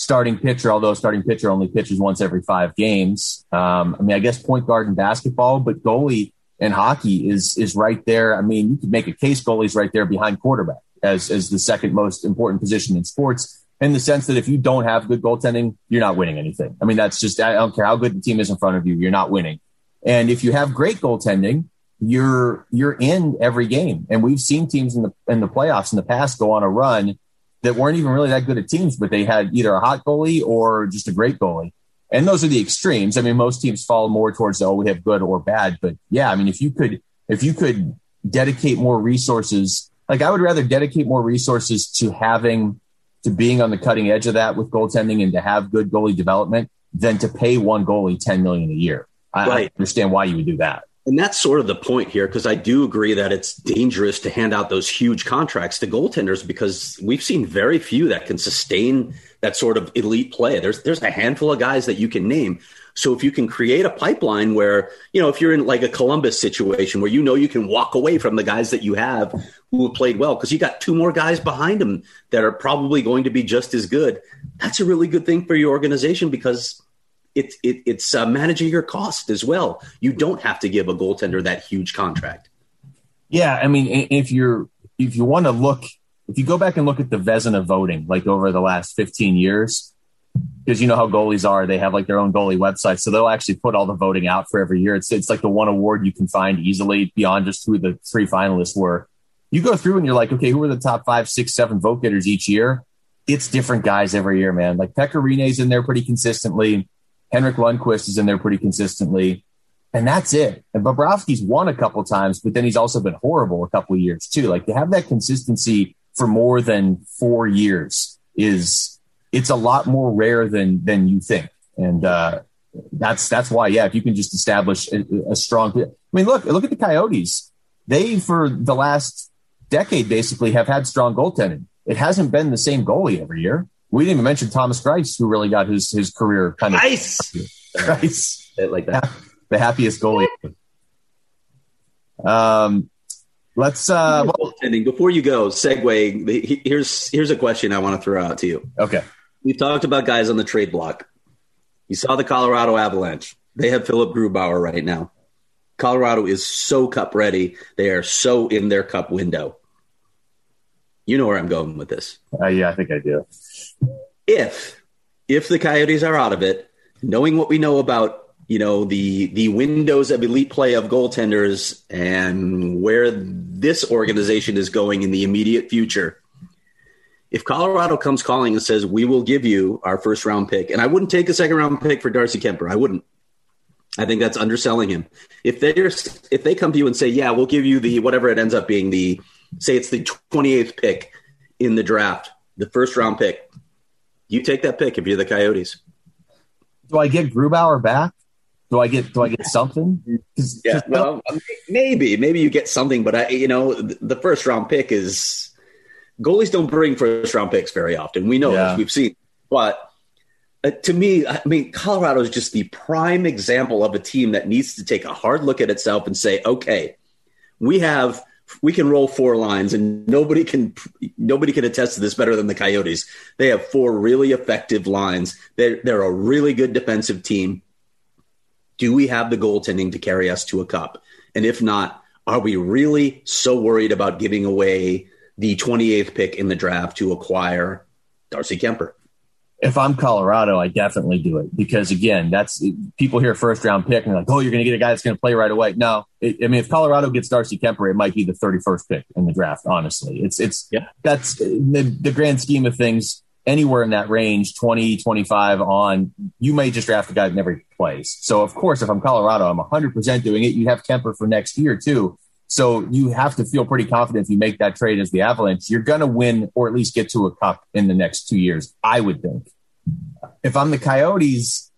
starting pitcher, although starting pitcher only pitches once every five games. Um, I mean, I guess point guard in basketball, but goalie in hockey is is right there. I mean, you could make a case goalie's right there behind quarterback as as the second most important position in sports. In the sense that if you don't have good goaltending, you're not winning anything. I mean, that's just I don't care how good the team is in front of you, you're not winning. And if you have great goaltending, you're you're in every game. And we've seen teams in the in the playoffs in the past go on a run that weren't even really that good at teams, but they had either a hot goalie or just a great goalie. And those are the extremes. I mean, most teams fall more towards oh, we have good or bad. But yeah, I mean, if you could if you could dedicate more resources, like I would rather dedicate more resources to having to being on the cutting edge of that with goaltending and to have good goalie development than to pay one goalie 10 million a year. I, right. I understand why you would do that.
And that's sort of the point here, because I do agree that it's dangerous to hand out those huge contracts to goaltenders because we've seen very few that can sustain that sort of elite play. There's there's a handful of guys that you can name. So if you can create a pipeline where, you know, if you're in like a Columbus situation where you know you can walk away from the guys that you have who have played well because you got two more guys behind them that are probably going to be just as good. That's a really good thing for your organization because it, it, it's uh, managing your cost as well. You don't have to give a goaltender that huge contract.
Yeah, I mean, if you're if you want to look, if you go back and look at the Vezina voting, like over the last 15 years, because you know how goalies are, they have like their own goalie website, so they'll actually put all the voting out for every year. It's it's like the one award you can find easily beyond just who the three finalists were. You go through and you're like, okay, who are the top five, six, seven vote getters each year? It's different guys every year, man. Like Pekka in there pretty consistently. Henrik Lundqvist is in there pretty consistently. And that's it. And Bobrovsky's won a couple times, but then he's also been horrible a couple of years too. Like to have that consistency for more than four years is it's a lot more rare than than you think. And uh, that's that's why, yeah, if you can just establish a, a strong I mean, look, look at the Coyotes. They for the last decade basically have had strong goaltending. It hasn't been the same goalie every year. We didn't even mention Thomas Greiss, who really got his his career kind of
nice.
Greiss, like that, the happiest goalie. Um, let's uh,
goaltending. Before you go, segue. Here's here's a question I want to throw out to you.
Okay,
we've talked about guys on the trade block. You saw the Colorado Avalanche. They have Philip Grubauer right now. Colorado is so cup ready. They are so in their cup window. You know where I'm going with this.
Uh, yeah, I think I do.
If if the Coyotes are out of it, knowing what we know about you know the the windows of elite play of goaltenders and where this organization is going in the immediate future. If Colorado comes calling and says we will give you our first round pick, and I wouldn't take a second round pick for Darcy Kuemper, I wouldn't. I think that's underselling him. If they if they come to you and say, "Yeah, we'll give you the whatever it ends up being the say it's the 28th pick in the draft, the first round pick. You take that pick if you're the Coyotes.
Do I get Grubauer back? Do I get do I get something?
yeah, well, maybe maybe you get something, but I, you know, the first round pick is goalies don't bring first round picks very often. We know yeah. this, we've seen, but uh, to me, I mean, Colorado is just the prime example of a team that needs to take a hard look at itself and say, okay, we have we can roll four lines and nobody can nobody can attest to this better than the coyotes. They have four really effective lines. They're, they're a really good defensive team. Do we have the goaltending to carry us to a cup? And if not are we really so worried about giving away the 28th pick in the draft to acquire darcy kuemper
if I'm Colorado, I definitely do it because again, that's people hear first round pick and like, oh, you're going to get a guy that's going to play right away. No, it, I mean, if Colorado gets Darcy Kuemper, it might be the 31st pick in the draft. Honestly, it's it's yeah. that's the, the grand scheme of things. Anywhere in that range, 20, 25 on, you may just draft a guy that never plays. So, of course, if I'm Colorado, I'm 100% doing it. You have Kuemper for next year, too. So you have to feel pretty confident if you make that trade as the Avalanche, you're going to win or at least get to a cup in the next two years. I would think. If I'm the Coyotes,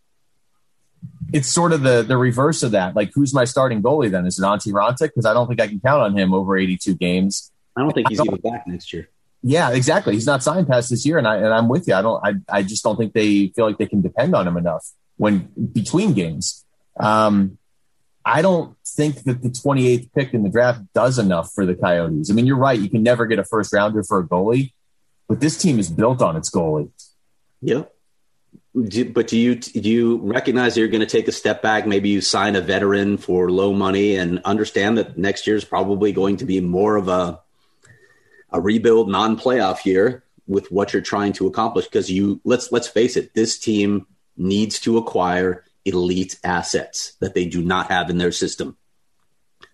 it's sort of the the reverse of that. Like, who's my starting goalie then? Is it Antti Raanta? Because I don't think I can count on him over 82 games.
I don't think he's don't, even back next year.
Yeah, exactly. He's not signed past this year, and I and I'm with you. I don't. I I just don't think they feel like they can depend on him enough when between games. Um, I don't think that the 28th pick in the draft does enough for the Coyotes. I mean, you're right. You can never get a first rounder for a goalie, but this team is built on its goalie.
Yeah. But do you do you recognize you're going to take a step back? Maybe you sign a veteran for low money and understand that next year is probably going to be more of a a rebuild, non-playoff year with what you're trying to accomplish. Because you let's let's face it, this team needs to acquire elite assets that they do not have in their system.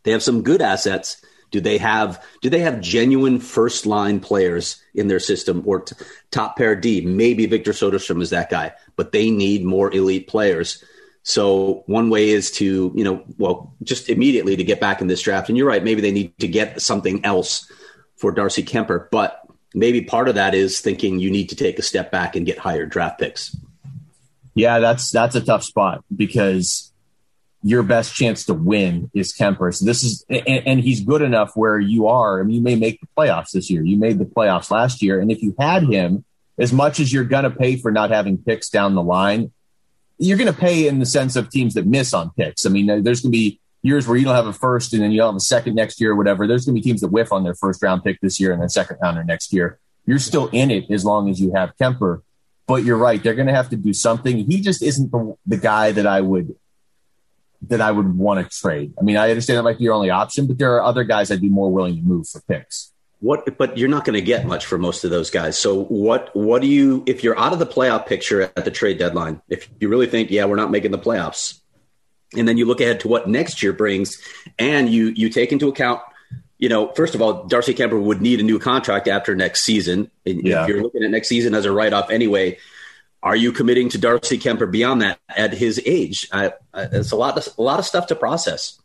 They have some good assets. Do they have do they have genuine first line players in their system or t- top pair D? Maybe Victor Soderstrom is that guy, but they need more elite players. So one way is to, you know, well, just immediately to get back in this draft. And you're right, maybe they need to get something else for Darcy Kuemper, but maybe part of that is thinking you need to take a step back and get higher draft picks.
Yeah, that's that's a tough spot because your best chance to win is Kuemper. So this is, and, and, he's good enough where you are. I mean, you may make the playoffs this year. You made the playoffs last year, and if you had him, as much as you're going to pay for not having picks down the line, you're going to pay in the sense of teams that miss on picks. I mean, there's going to be years where you don't have a first and then you'll have a second next year or whatever. There's going to be teams that whiff on their first round pick this year and then second rounder next year. You're still in it as long as you have Kuemper. But you're right; they're going to have to do something. He just isn't the, the guy that I would that I would want to trade. I mean, I understand that might be your only option, but there are other guys I'd be more willing to move for picks.
What? But you're not going to get much for most of those guys. So what? What do you? If you're out of the playoff picture at the trade deadline, if you really think, yeah, we're not making the playoffs, and then you look ahead to what next year brings, and you you take into account you know, first of all, Darcy Kuemper would need a new contract after next season. And yeah. if you're looking at next season as a write off anyway, are you committing to Darcy Kuemper beyond that at his age? I, I, it's a lot of a lot of stuff to process.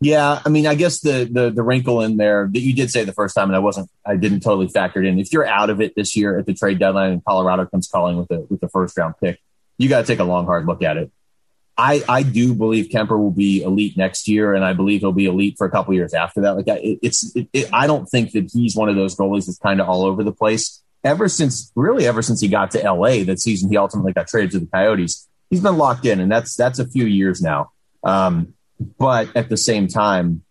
Yeah, I mean, I guess the, the the wrinkle in there that you did say the first time, and I wasn't, I didn't totally factor it in. If you're out of it this year at the trade deadline, and Colorado comes calling with a with the first round pick, you got to take a long, hard look at it. I, I do believe Kuemper will be elite next year, and I believe he'll be elite for a couple years after that. Like it, it's, it, it, I don't think that he's one of those goalies that's kind of all over the place. Ever since, really, ever since he got to LA that season, he ultimately got traded to the Coyotes. He's been locked in, and that's that's a few years now. Um, but at the same time,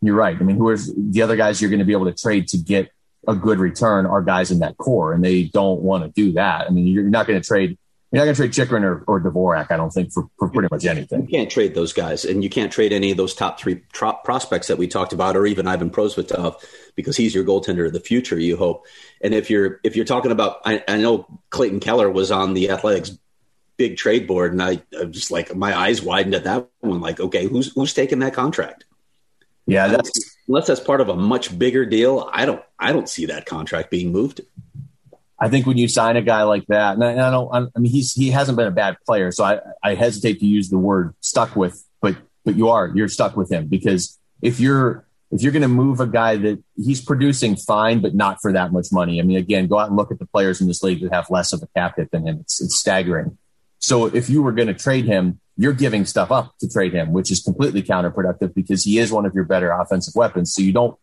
you're right. I mean, who are the other guys you're going to be able to trade to get a good return are guys in that core, and they don't want to do that. I mean, you're not going to trade you're not going to trade Chychrun or, or Dvorak, I don't think, for, for pretty much anything.
You can't trade those guys, and you can't trade any of those top three prospects that we talked about, or even Ivan Prosvetov, because he's your goaltender of the future. You hope, and if you're if you're talking about, I, I know Clayton Keller was on the Athletic's big trade board, and I I'm just like my eyes widened at that one. Like, okay, who's who's taking that contract?
Yeah, that's
unless that's part of a much bigger deal. I don't I don't see that contract being moved.
I think when you sign a guy like that, and I, I don't, I mean, he's he hasn't been a bad player, so I, I hesitate to use the word stuck with, but but you are you're stuck with him because if you're if you're going to move a guy that he's producing fine, but not for that much money. I mean, again, go out and look at the players in this league that have less of a cap hit than him. It's, it's staggering. So if you were going to trade him, you're giving stuff up to trade him, which is completely counterproductive because he is one of your better offensive weapons. So you don't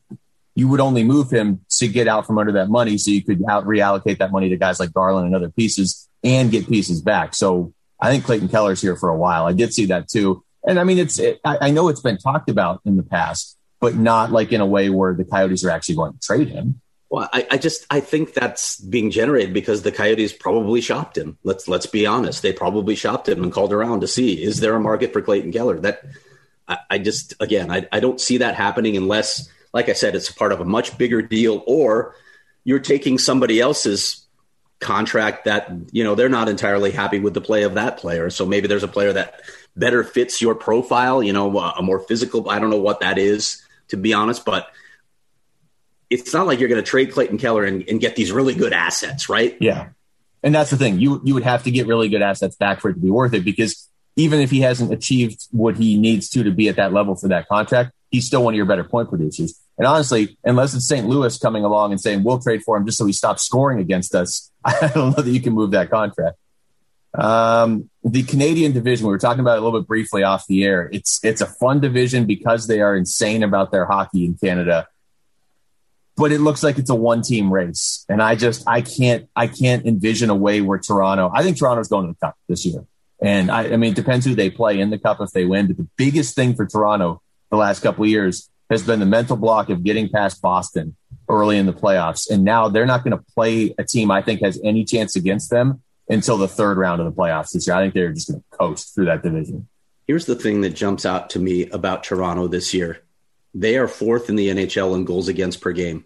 you would only move him to get out from under that money so you could out reallocate that money to guys like Garland and other pieces and get pieces back. So I think Clayton Keller's here for a while. I did see that too. And I mean, it's, it, I, I know it's been talked about in the past, but not like in a way where the Coyotes are actually going to trade him.
Well, I, I, just I think that's being generated because the Coyotes probably shopped him. Let's let's be honest. They probably shopped him and called around to see is there a market for Clayton Keller. That I, I just again I, I don't see that happening unless like I said, it's part of a much bigger deal, or you're taking somebody else's contract that, you know, they're not entirely happy with the play of that player. So maybe there's a player that better fits your profile, you know, a more physical. I don't know what that is, to be honest, but it's not like you're going to trade Clayton Keller and, and get these really good assets, right?
Yeah. And that's the thing. You you would have to get really good assets back for it to be worth it because even if he hasn't achieved what he needs to to be at that level for that contract, he's still one of your better point producers. And honestly, unless it's St. Louis coming along and saying we'll trade for him just so he stops scoring against us, I don't know that you can move that contract. Um, the Canadian division, we were talking about a little bit briefly off the air. It's it's a fun division because they are insane about their hockey in Canada. But it looks like it's a one team race. And I just I can't I can't envision a way where Toronto I think Toronto's going to the cup this year. And I, I mean it depends who they play in the cup if they win. But the biggest thing for Toronto the last couple of years has been the mental block of getting past Boston early in the playoffs. And now they're not going to play a team I think has any chance against them until the third round of the playoffs this year. I think they're just going to coast through that division.
Here's the thing that jumps out to me about Toronto this year. They are fourth in the NHL in goals against per game.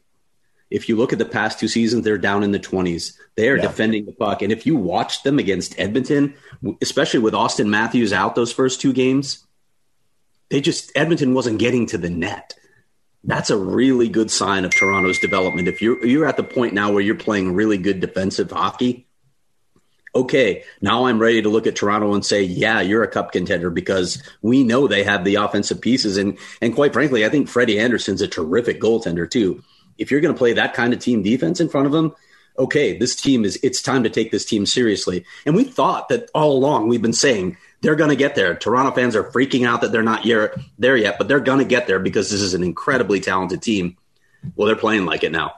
If you look at the past two seasons, they're down in the 20s. They are yeah. defending the puck. And if you watch them against Edmonton, especially with Auston Matthews out those first two games, they just, Edmonton wasn't getting to the net. That's a really good sign of Toronto's development. If you're, you're at the point now where you're playing really good defensive hockey, okay, now I'm ready to look at Toronto and say, yeah, you're a cup contender because we know they have the offensive pieces. And, and quite frankly, I think Freddie Andersen's a terrific goaltender too. If you're going to play that kind of team defense in front of them, okay, this team is, it's time to take this team seriously. And we thought that all along we've been saying they're going to get there. Toronto fans are freaking out that they're not there yet, but they're going to get there because this is an incredibly talented team. Well, they're playing like it now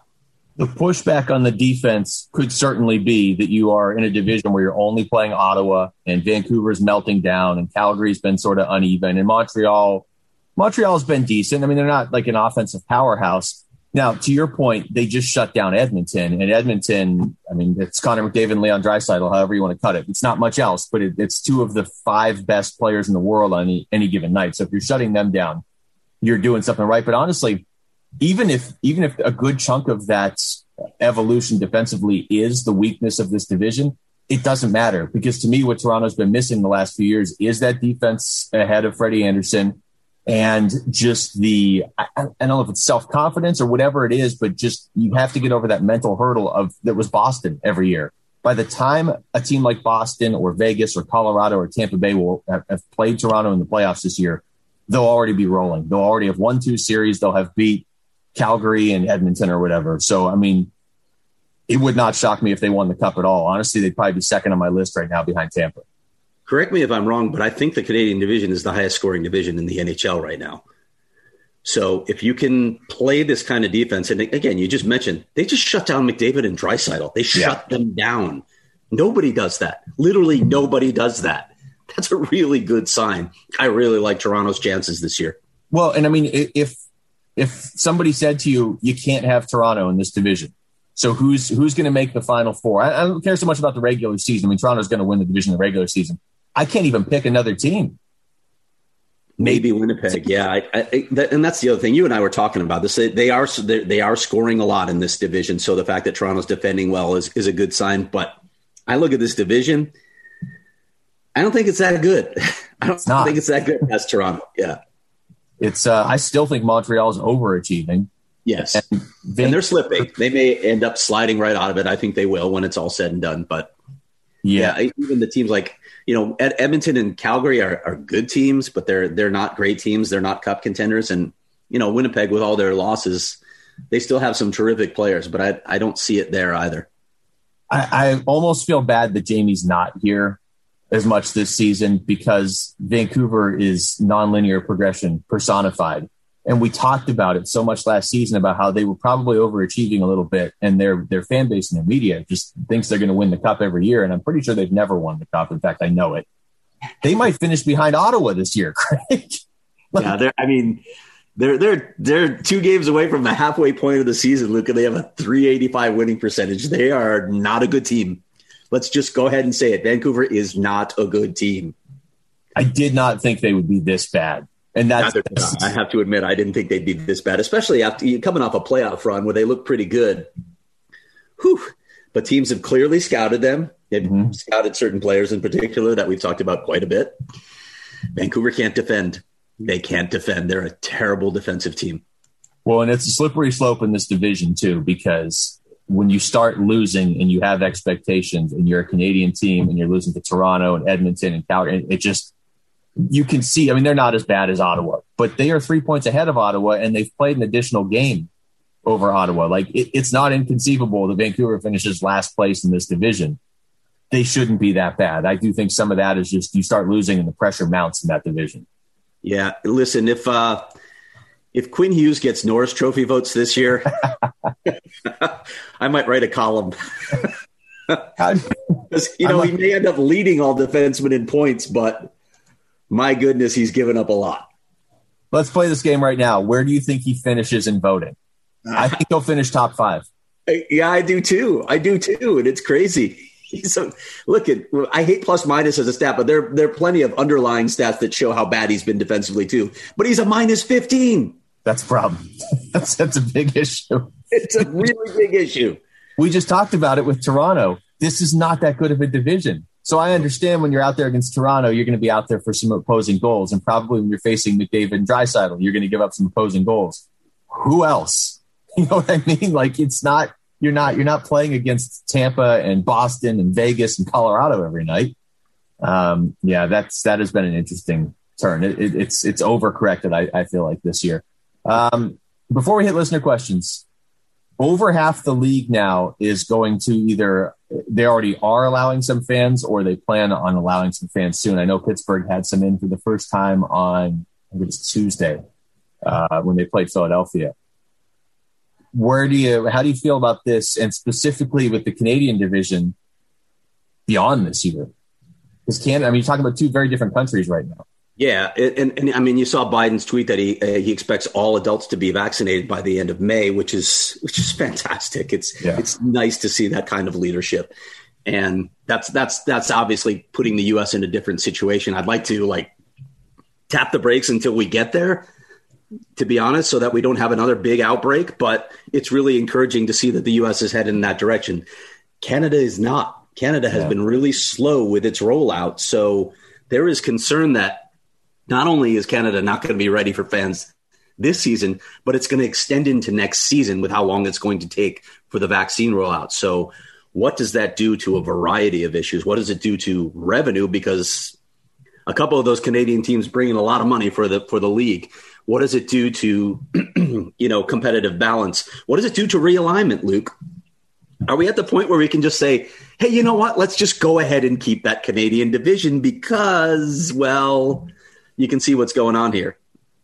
the pushback on the defense could certainly be that you are in a division where you're only playing Ottawa and Vancouver's melting down and Calgary's been sort of uneven and Montreal Montreal's been decent. I mean, they're not like an offensive powerhouse. Now, to your point, they just shut down Edmonton, and Edmonton. I mean, it's Connor McDavid and Leon Draisaitl, however you want to cut it. It's not much else, but it, it's two of the five best players in the world on any, any given night. So if you're shutting them down, you're doing something right. But honestly, even if even if a good chunk of that evolution defensively is the weakness of this division, it doesn't matter because to me, what Toronto's been missing the last few years is that defense ahead of Freddie Andersen and just the I, I don't know if it's self confidence or whatever it is, but just you have to get over that mental hurdle of that was Boston every year. By the time a team like Boston or Vegas or Colorado or Tampa Bay will have, have played Toronto in the playoffs this year, they'll already be rolling. They'll already have won two series. They'll have beat Calgary and Edmonton or whatever. So, I mean, it would not shock me if they won the cup at all. Honestly, they'd probably be second on my list right now behind Tampa.
Correct me if I'm wrong, but I think the Canadian division is the highest scoring division in the NHL right now. So if you can play this kind of defense, and again, you just mentioned they just shut down McDavid and Draisaitl. They shut yeah. them down. Nobody does that. Literally nobody does that. That's a really good sign. I really like Toronto's chances this year.
Well, and I mean, if if somebody said to you, you can't have Toronto in this division, so who's who's going to make the final four? I, I, don't care so much about the regular season. I mean, Toronto's going to win the division in the regular season. I can't even pick another team.
Maybe Winnipeg, yeah, I, I, that, and that's the other thing. You and I were talking about this. They, they are they are scoring a lot in this division, so the fact that Toronto's defending well is is a good sign. But I look at this division, I don't think it's that good. I don't think it's that good as Toronto. Yeah,
it's. Uh, I still think Montreal is overachieving.
Yes. And, they, and they're slipping. They may end up sliding right out of it. I think they will when it's all said and done. But yeah, yeah even the teams like, you know, Edmonton and Calgary are, are good teams, but they're they're not great teams. They're not cup contenders. And, you know, Winnipeg with all their losses, they still have some terrific players, but I, I don't see it there either.
I, I almost feel bad that Jamie's not here as much this season because Vancouver is nonlinear progression personified. And we talked about it so much last season about how they were probably overachieving a little bit, and their their fan base and their media just thinks they're going to win the cup every year. And I'm pretty sure they've never won the cup. In fact, I know it. They might finish behind Ottawa this year, Craig.
like, yeah, they're. I mean, they're they're they're two games away from the halfway point of the season, Luke, and they have a 385 winning percentage. They are not a good team. Let's just go ahead and say it. Vancouver is not a good team.
I did not think they would be this bad. And that's,
I have to admit, I didn't think they'd be this bad, especially after coming off a playoff run where they look pretty good. Whew. But teams have clearly scouted them. They've mm-hmm. scouted certain players in particular that we've talked about quite a bit. Vancouver can't defend. They can't defend. They're a terrible defensive team.
Well, and it's a slippery slope in this division too, because when you start losing and you have expectations and you're a Canadian team and you're losing to Toronto and Edmonton and Calgary, it just you can see, I mean, they're not as bad as Ottawa, but they are three points ahead of Ottawa and they've played an additional game over Ottawa. Like it, it's not inconceivable that Vancouver finishes last place in this division. They shouldn't be that bad. I do think some of that is just you start losing and the pressure mounts in that division.
Yeah. Listen, if, uh, if Quinn Hughes gets Norris Trophy votes this year, I might write a column. Because you know he may end up leading all defensemen in points, but my goodness, he's given up a lot.
Let's play this game right now. Where do you think he finishes in voting? I ah. think he'll finish top five.
Uh, yeah, I do too. I do too, and it's crazy. He's a, look at. I hate plus minus as a stat, but there there are plenty of underlying stats that show how bad he's been defensively too. But he's a minus fifteen.
That's a problem. that's that's a big issue.
It's a really big issue.
We just talked about it with Toronto. This is not that good of a division. So I understand when you're out there against Toronto, you're going to be out there for some opposing goals, and probably when you're facing McDavid and Draisaitl, you're going to give up some opposing goals. Who else? You know what I mean? Like it's not you're not you're not playing against Tampa and Boston and Vegas and Colorado every night. Um, yeah, that's that has been an interesting turn. It, it, it's it's overcorrected. I, I feel like this year. Um, before we hit listener questions, over half the league now is going to either they already are allowing some fans or they plan on allowing some fans soon. I know Pittsburgh had some in for the first time on I think it was Tuesday uh, when they played Philadelphia. Where do you how do you feel about this and specifically with the Canadian division beyond this year? Because Canada, I mean, you're talking about two very different countries right now.
Yeah, and, and, I mean, you saw Biden's tweet that he uh, he expects all adults to be vaccinated by the end of May, which is which is fantastic. It's yeah. it's nice to see that kind of leadership, and that's that's that's obviously putting the U.S. in a different situation. I'd like to like tap the brakes until we get there, to be honest, so that we don't have another big outbreak. But it's really encouraging to see that the U.S. is headed in that direction. Canada is not. Canada has yeah. been really slow with its rollout, so there is concern that not only is Canada not going to be ready for fans this season, but it's going to extend into next season with how long it's going to take for the vaccine rollout. So, what does that do to a variety of issues? What does it do to revenue? Because a couple of those Canadian teams bring in a lot of money for the for the league. What does it do to you know competitive balance? What does it do to realignment, Luke? Are we at the point where we can just say, "Hey, you know what? Let's just go ahead and keep that Canadian division because, well, you can see what's going on here.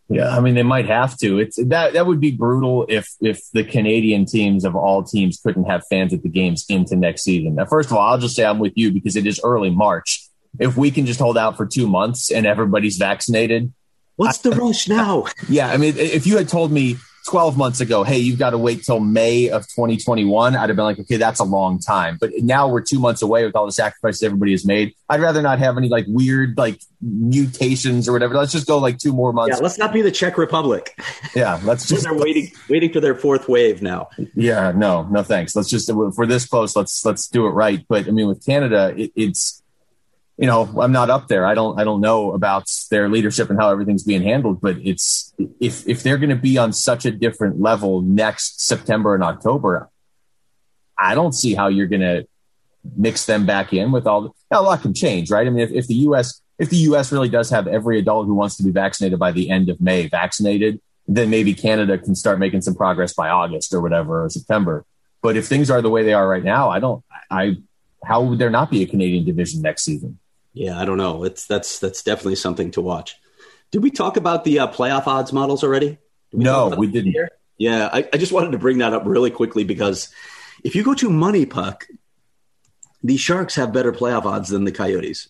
Yeah, I mean they might have to. It's that that would be brutal if if the Canadian teams of all teams couldn't have fans at the games into next season. Now, first of all, I'll just say I'm with you because it is early March. If we can just hold out for two months and everybody's vaccinated,
what's the rush now?
Yeah, I mean, if you had told me 12 months ago, hey, you've got to wait till May of 2021, I'd have been like, okay, that's a long time. But now we're two months away with all the sacrifices everybody has made. I'd rather not have any like weird like mutations or whatever. Let's just go like two more months.
Yeah, let's not be the Czech Republic.
Yeah, let's just.
They're waiting, waiting for their fourth wave now.
Yeah, no, no, thanks. Let's just for this close. Let's let's do it right. But I mean, with Canada, it, it's you know, I'm not up there. I don't I don't know about their leadership and how everything's being handled, but it's if if they're going to be on such a different level next September and October, I don't see how you're going to mix them back in with all the, now a lot can change, right? I mean, if, if the US if the US really does have every adult who wants to be vaccinated by the end of May vaccinated, then maybe Canada can start making some progress by August or whatever or September. But if things are the way they are right now, I don't I how would there not be a Canadian division next season?
Yeah, I don't know. It's that's that's definitely something to watch. Did we talk about the uh, playoff odds models already?
We no, we didn't. Here?
Yeah, I, I, just wanted to bring that up really quickly because if you go to Money Puck, the Sharks have better playoff odds than the Coyotes.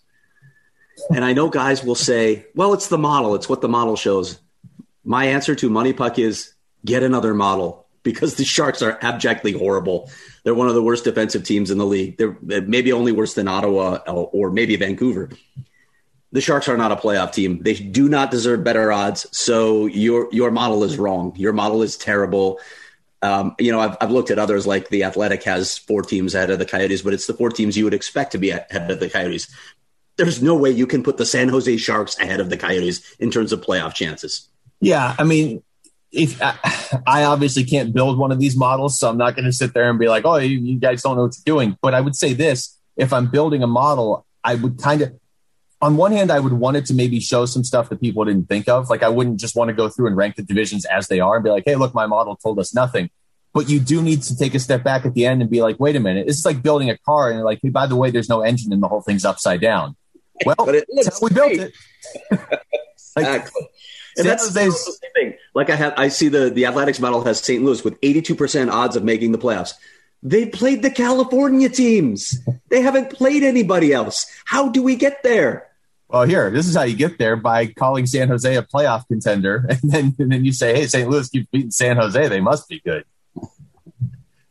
And I know guys will say, "Well, it's the model. It's what the model shows." My answer to Money Puck is get another model because the Sharks are abjectly horrible. They're one of the worst defensive teams in the league. They're maybe only worse than Ottawa or maybe Vancouver. The Sharks are not a playoff team. They do not deserve better odds. So your your model is wrong. Your model is terrible. Um, you know, I've, I've looked at others like the Athletic has four teams ahead of the Coyotes, but it's the four teams you would expect to be ahead of the Coyotes. There's no way you can put the San Jose Sharks ahead of the Coyotes in terms of playoff chances.
Yeah, I mean, if I obviously can't build one of these models, so I'm not going to sit there and be like, "Oh, you, you, guys don't know what you're doing." But I would say this: if I'm building a model, I would kind of on one hand, I would want it to maybe show some stuff that people didn't think of. Like I wouldn't just want to go through and rank the divisions as they are and be like, hey, look, my model told us nothing. But you do need to take a step back at the end and be like, wait a minute, this is like building a car and like, hey, by the way, there's no engine and the whole thing's upside down. Well,
But it
that's how we built it.
Exactly. And
San
that's the
Jose's-
same thing. Like I have, I see the the athletics model has St. Louis with 82% odds of making the playoffs. They played the California teams. They haven't played anybody else. How do we get there?
Well, here, this is how you get there by calling San Jose a playoff contender, and then and then you say, "Hey, St. Louis keeps beating San Jose; they must be good."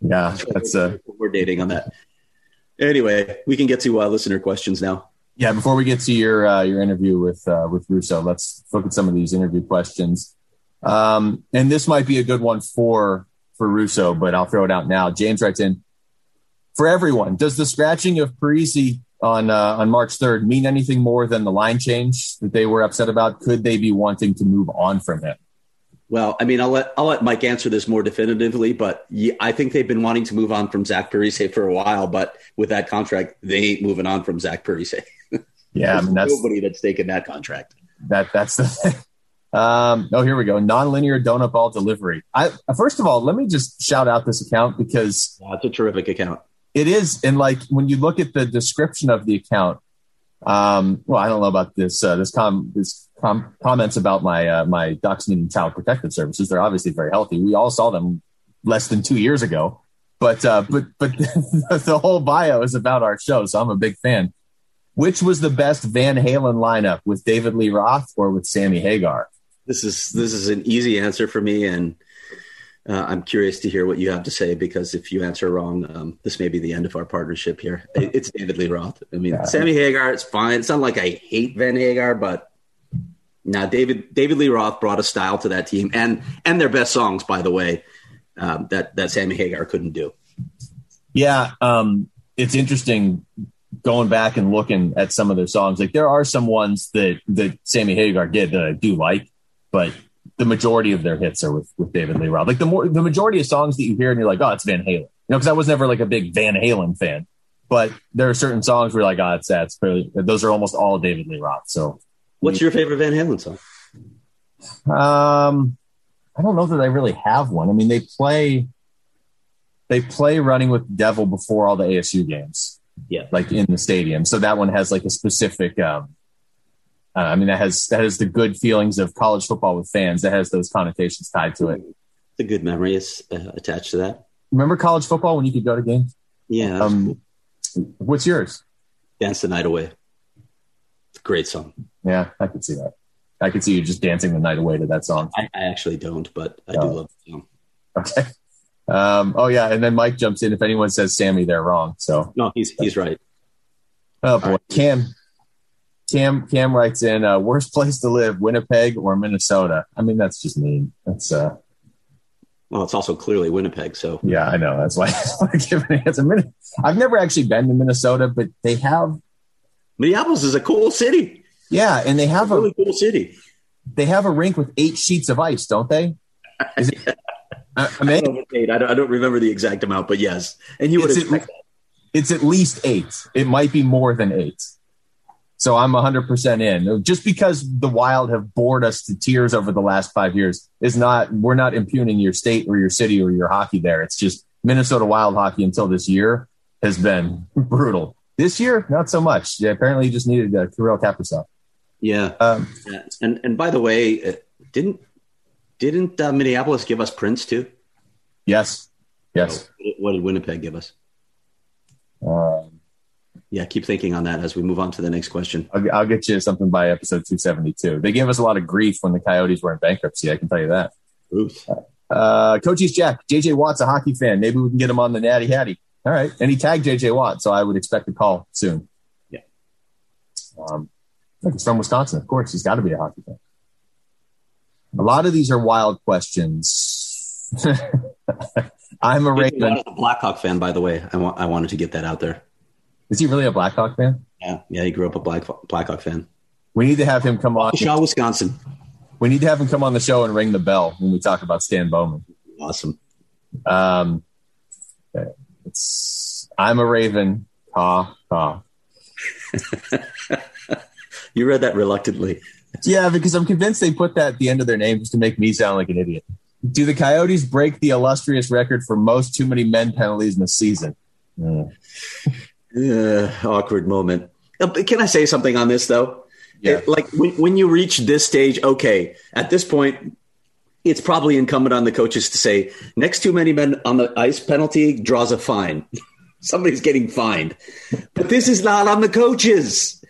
Yeah, that's uh,
we're dating on that. Anyway, we can get to uh, listener questions now.
Yeah. Before we get to your uh, your interview with uh, with Russo, let's look at some of these interview questions. Um, and this might be a good one for for Russo, but I'll throw it out now. James writes in for everyone. Does the scratching of Parise on uh, on March third mean anything more than the line change that they were upset about? Could they be wanting to move on from him?
Well, I mean, I'll let I'll let Mike answer this more definitively, but I think they've been wanting to move on from Zach Parise for a while. But with that contract, they ain't moving on from Zach Parise.
Yeah, I mean that's
nobody that's taken that contract.
that that's the thing. Um, oh, here we go. Nonlinear donut ball delivery. I first of all, let me just shout out this account because
it's a terrific account.
it is, and like when you look at the description of the account, um, well, I don't know about this uh, this com this com- comments about my uh, my Dachshund and Child Protective Services. They're obviously very healthy. We all saw them less than two years ago, but uh, but but the whole bio is about our show, so I'm a big fan. Which was the best Van Halen lineup with David Lee Roth or with Sammy Hagar?
This is this is an easy answer for me, and uh, I'm curious to hear what you have to say because if you answer wrong, um, this may be the end of our partnership here. It's David Lee Roth. I mean, Sammy Hagar, it's fine. It's not like I hate Van Hagar, but now David David Lee Roth brought a style to that team, and and their best songs, by the way, um, that that Sammy Hagar couldn't do.
Yeah, um, it's interesting going back and looking at some of their songs. Like there are some ones that that Sammy Hagar did that I do like, but the majority of their hits are with with David Lee Roth. Like the more the majority of songs that you hear and you're like, oh, it's Van Halen. You know, because I was never like a big Van Halen fan, but there are certain songs where like, oh, it's that's those are almost all David Lee Roth. So,
What's your favorite Van Halen song?
um, I don't know that I really have one. I mean, they play they play Running with the Devil before all the ASU games.
Yeah.
like in the stadium. So that one has like a specific. Um, uh, I mean, that has that has the good feelings of college football with fans. That has those connotations tied to it.
The good memory is uh, attached to that.
Remember college football when you could go to games?
Yeah,
Um,
cool.
what's yours?
Dance the Night Away. Great song.
Yeah, I could see that. I could see you just dancing the night away to that song.
I, I actually don't, but I
Oh.
do love the song.
Okay. Um, oh yeah, and then Mike jumps in. If anyone says Sammy, they're wrong. So
No, he's he's right.
Oh boy, Cam. Cam Cam writes in uh, worst place to live, Winnipeg or Minnesota. I mean, that's just mean. That's uh,
Well, it's also clearly Winnipeg, so
yeah, I know. That's why I give an answer. I've never actually been to Minnesota, but they have,
Minneapolis is a cool city.
Yeah, and they have a
Really cool city.
they have a rink with eight sheets of ice, don't they? Is it, I, I
I
mean,
don't, eight. I don't, I don't remember the exact amount, but yes. And you would
It's
expect
at, it's at least eight. It might be more than eight. So I'm 100% in. Just because the Wild have bored us to tears over the last five years is not, we're not impugning your state or your city or your hockey there. It's just Minnesota Wild hockey until this year has been brutal. This year, not so much. Yeah, apparently, you just needed uh, Kirill Kaprizov.
Yeah.
Um,
yeah. And and by the way, uh, didn't didn't uh, Minneapolis give us Prince too?
yes. Yes.
What did- What did Winnipeg give us?
Um,
Yeah, keep thinking on that as we move on to the next question.
I'll, I'll get you something by episode 272. They gave us a lot of grief when the Coyotes were in bankruptcy. I can tell you that.
Ruth.
Uh, Coaches Jack, JJ Watt's a hockey fan. Maybe we can get him on the Natty Hattie. All right. And he tagged JJ Watt, so I would expect a call soon.
Yeah.
Um, look, he's from Wisconsin. Of course, he's got to be a hockey fan. A lot of these are wild questions. I'm a Raven.
a Blackhawk fan, by the way. I, wa- I wanted to get that out there.
Is he really a Blackhawk fan?
Yeah, yeah, he grew up a Black Blackhawk fan.
We need to have him come on.
Shaw, Wisconsin.
We need to have him come on the show and ring the bell when we talk about Stan Bowman.
Awesome.
Um, it's I'm a Raven. Caw, caw.
You read that reluctantly.
Yeah, because I'm convinced they put that at the end of their name just to make me sound like an idiot. Do the Coyotes break the illustrious record for most too many men penalties in a season?
Uh, awkward moment. Uh, can I say something on this though?
Yeah.
It, like when, when you reach this stage, okay, at this point, it's probably incumbent on the coaches to say next too many men on the ice penalty draws a fine. Somebody's getting fined. But this is not on the coaches.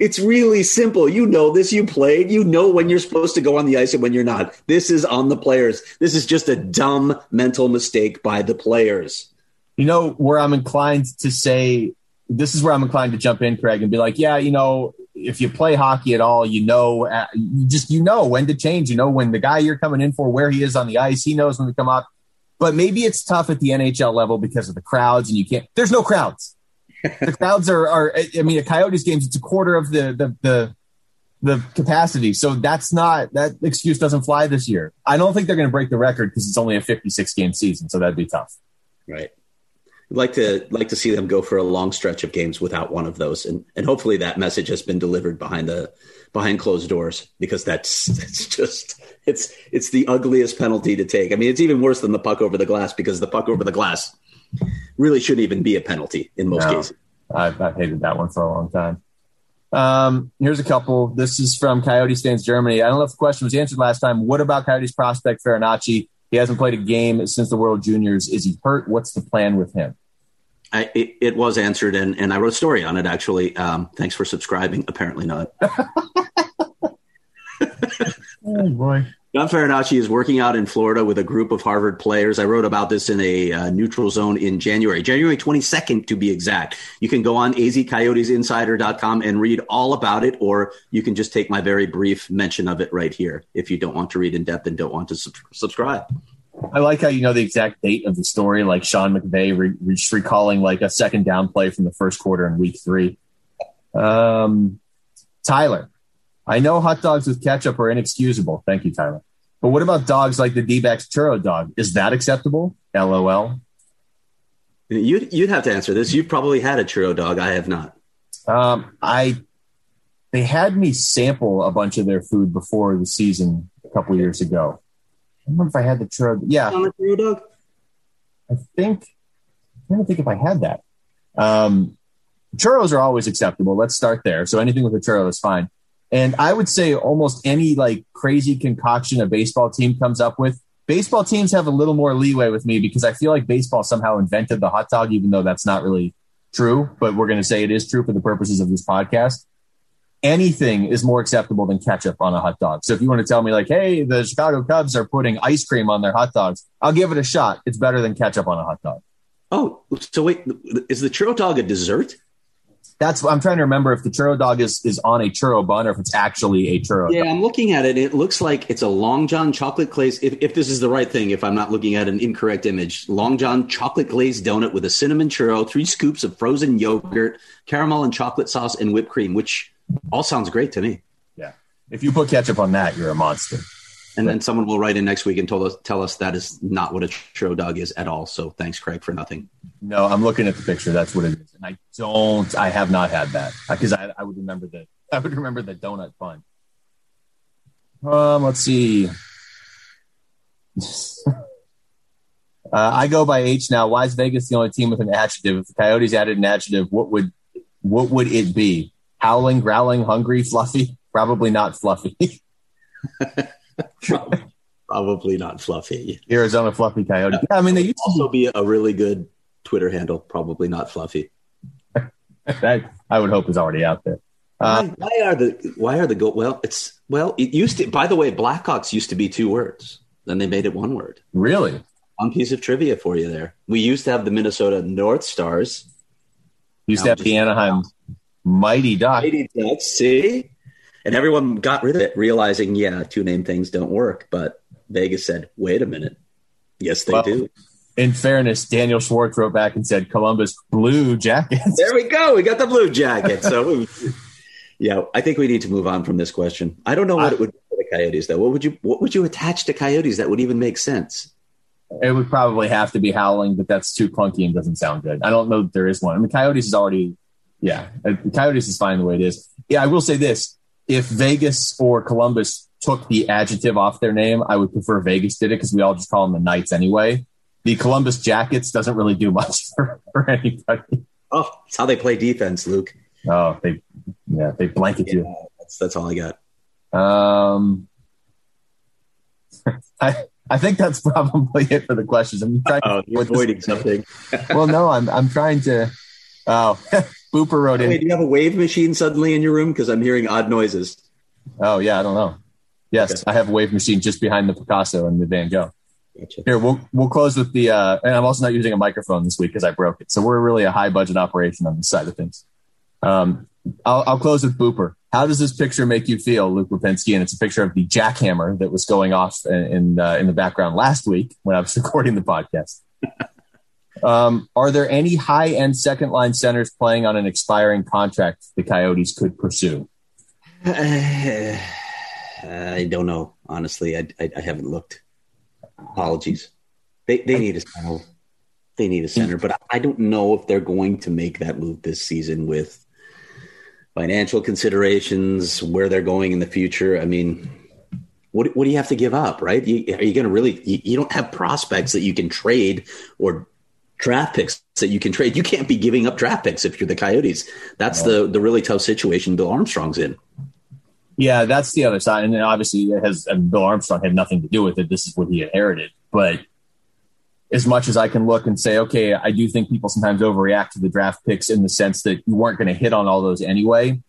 It's really simple. You know this. You played. You know when you're supposed to go on the ice and when you're not. This is on the players. This is just a dumb mental mistake by the players.
You know where I'm inclined to say this is where I'm inclined to jump in, Craig, and be like, yeah, you know, if you play hockey at all, you know, uh, you just you know when to change. You know when the guy you're coming in for, where he is on the ice, he knows when to come up. But maybe it's tough at the NHL level because of the crowds, and you can't. There's no crowds. The crowds are, are. I mean, a Coyotes games, it's a quarter of the the the the capacity. So that's not that excuse doesn't fly this year. I don't think they're going to break the record because it's only a 56 game season, so that'd be tough.
Right. I'd like to like to see them go for a long stretch of games without one of those, and and hopefully that message has been delivered behind the behind closed doors because that's it's just it's it's the ugliest penalty to take. I mean, it's even worse than the puck over the glass because the puck over the glass really shouldn't even be a penalty in most
No.
cases.
I've, I've hated that one for a long time. Um, here's a couple. This is from Coyote Stands Germany. I don't know if the question was answered last time. What about Coyotes prospect Farinacci? He hasn't played a game since the World Juniors. Is he hurt? What's the plan with him?
I, it, it was answered, and, and I wrote a story on it actually. Um, thanks for subscribing. Apparently not.
Oh boy.
John Farinacci is working out in Florida with a group of Harvard players. I wrote about this in a uh, neutral zone in January, January 22nd to be exact. You can go on azcoyotesinsider.com and read all about it, or you can just take my very brief mention of it right here if you don't want to read in depth and don't want to sub- subscribe.
I like how you know the exact date of the story, like Sean McVay re- just recalling like a second down play from the first quarter in week three. Um, Tyler, I know hot dogs with ketchup are inexcusable. Thank you, Tyler. But what about dogs like the D-backs churro dog? Is that acceptable? LOL.
You'd, you'd have to answer this. You've probably had a churro dog. I have not.
Um, I they had me sample a bunch of their food before the season a couple years ago. I don't remember if I had the churro. Yeah,
a churro dog?
I think trying to think if I had that. Um, churros are always acceptable. Let's start there. So anything with a churro is fine. And I would say almost any like crazy concoction a baseball team comes up with. Baseball teams have a little more leeway with me because I feel like baseball somehow invented the hot dog, even though that's not really true. But we're going to say it is true for the purposes of this podcast. Anything is more acceptable than ketchup on a hot dog. So if you want to tell me like, hey, the Chicago Cubs are putting ice cream on their hot dogs, I'll give it a shot. It's better than ketchup on a hot dog.
Oh, so wait, is the churro dog a dessert?
That's I'm trying to remember if the churro dog is is on a churro bun or if it's actually a churro.
Yeah,
dog.
I'm looking at it. It looks like it's a Long John chocolate glazed. If, if this is the right thing, if I'm not looking at an incorrect image, Long John chocolate glazed donut with a cinnamon churro, three scoops of frozen yogurt, caramel and chocolate sauce, and whipped cream, which all sounds great to me.
Yeah. If you put ketchup on that, you're a monster.
And then someone will write in next week and tell us tell us that is not what a churro dog is at all. So thanks, Craig, for nothing.
No, I'm looking at the picture. That's what it is, and I don't. I have not had that because I, I would remember the I would remember the donut bun. Um, let's see. uh, I go by H now. Why is Vegas the only team with an adjective? If the Coyotes added an adjective, what would what would it be? Howling, growling, hungry, fluffy? Probably not fluffy.
Probably not fluffy.
Arizona fluffy coyote. Yeah, I mean they used to
Also, be a really good Twitter handle. Probably not fluffy.
that I would hope is already out there. Uh,
why, why are the why are the go? Well, it's well. It used to. By the way, Blackhawks used to be two words. Then they made it one word.
really?
One piece of trivia for you there. We used to have the Minnesota North Stars.
Used to have the Anaheim Mighty Duck.
Mighty Ducks, see? And everyone got rid of it, realizing, yeah, two name things don't work. But Vegas said, wait a minute. Yes, they
Well,
do.
In fairness, Daniel Schwartz wrote back and said Columbus Blue Jackets.
There we go. We got the blue jacket. So, yeah, I think we need to move on from this question. I don't know what
I-
it would be for the Coyotes, though. What would you What would you attach to Coyotes that would even make sense?
It would probably have to be howling, but that's too clunky and doesn't sound good. I don't know that there is one. I mean, Coyotes is already, yeah, uh, Coyotes is fine the way it is. Yeah, I will say this: if Vegas or Columbus took the adjective off their name, I would prefer Vegas did it because we all just call them the Knights anyway. The Columbus Jackets doesn't really do much for, for anybody.
Oh, it's how they play defense, Luke.
Oh, they yeah, they blanket
yeah,
you.
That's that's all I got.
Um, I I think that's probably it for the questions. I'm trying.
Oh, you're avoiding something.
well, no, I'm I'm trying to. Oh, Booper wrote in.
Wait, do you have a wave machine suddenly in your room? Because I'm hearing odd noises.
Oh yeah, I don't know. Yes, okay. I have a wave machine just behind the Picasso and the Van Gogh. Gotcha. Here, we'll we'll close with the. Uh, and I'm also not using a microphone this week because I broke it. So we're really a high budget operation on this side of things. Um, I'll, I'll close with Booper. How does this picture make you feel, Luke Lapinski? And it's a picture of the jackhammer that was going off in in, uh, in the background last week when I was recording the podcast. um, are there any high end second line centers playing on an expiring contract the Coyotes could pursue?
I don't know. Honestly, I, I, I haven't looked. Apologies. They they need a center. They need a center, but I don't know if they're going to make that move this season with financial considerations, where they're going in the future. I mean, what what do you have to give up, right? You, are you going to really? You, you don't have prospects that you can trade or draft picks that you can trade. You can't be giving up draft picks if you're the Coyotes. That's the the really tough situation Bill Armstrong's in.
Yeah, that's the other side, and obviously it has. And Bill Armstrong had nothing to do with it. This is what he inherited. But as much as I can look and say, okay, I do think people sometimes overreact to the draft picks in the sense that you weren't going to hit on all those anyway.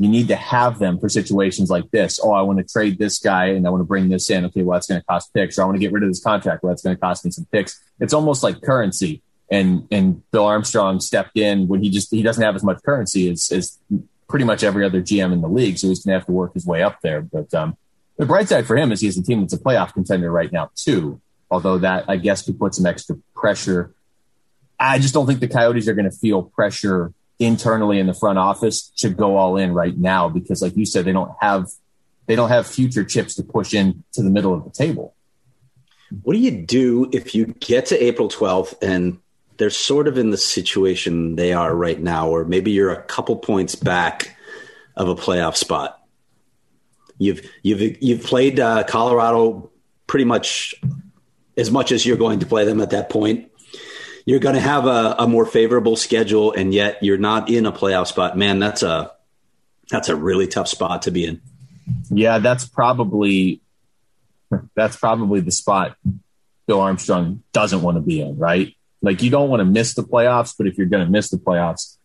You need to have them for situations like this. Oh, I want to trade this guy and I want to bring this in. Okay, well, that's going to cost picks. Or I want to get rid of this contract. Well, that's going to cost me some picks. It's almost like currency. And and Bill Armstrong stepped in when he just he doesn't have as much currency as, as pretty much every other GM in the league. So he's going to have to work his way up there. But um, the bright side for him is he has a team that's a playoff contender right now too. Although that I guess could put some extra pressure. I just don't think the Coyotes are going to feel pressure internally in the front office to go all in right now because, like you said, they don't have they don't have future chips to push in to the middle of the table.
What do you do if you get to April 12th and they're sort of in the situation they are right now, or maybe you're a couple points back of a playoff spot. You've you've you've played uh, Colorado pretty much as much as you're going to play them at that point. You're going to have a, a more favorable schedule, and yet you're not in a playoff spot. Man, that's a that's a really tough spot to be in.
Yeah, that's probably that's probably the spot Bill Armstrong doesn't want to be in, right? Like you don't want to miss the playoffs, but if you're going to miss the playoffs,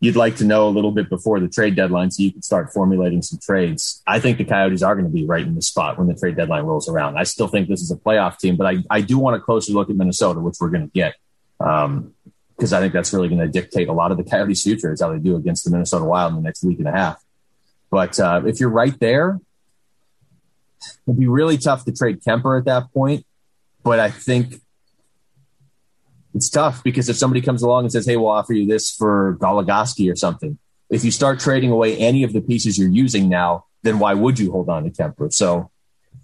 you'd like to know a little bit before the trade deadline so you can start formulating some trades. I think the Coyotes are going to be right in the spot when the trade deadline rolls around. I still think this is a playoff team, but I, I do want a closer look at Minnesota, which we're going to get. Um, because I think that's really going to dictate a lot of the Coyotes' future is how they do against the Minnesota Wild in the next week and a half. But uh, if you're right there, it'd be really tough to trade Kuemper at that point. But I think it's tough because if somebody comes along and says, "Hey, we'll offer you this for Goligoski or something," if you start trading away any of the pieces you're using now, then why would you hold on to Kuemper? So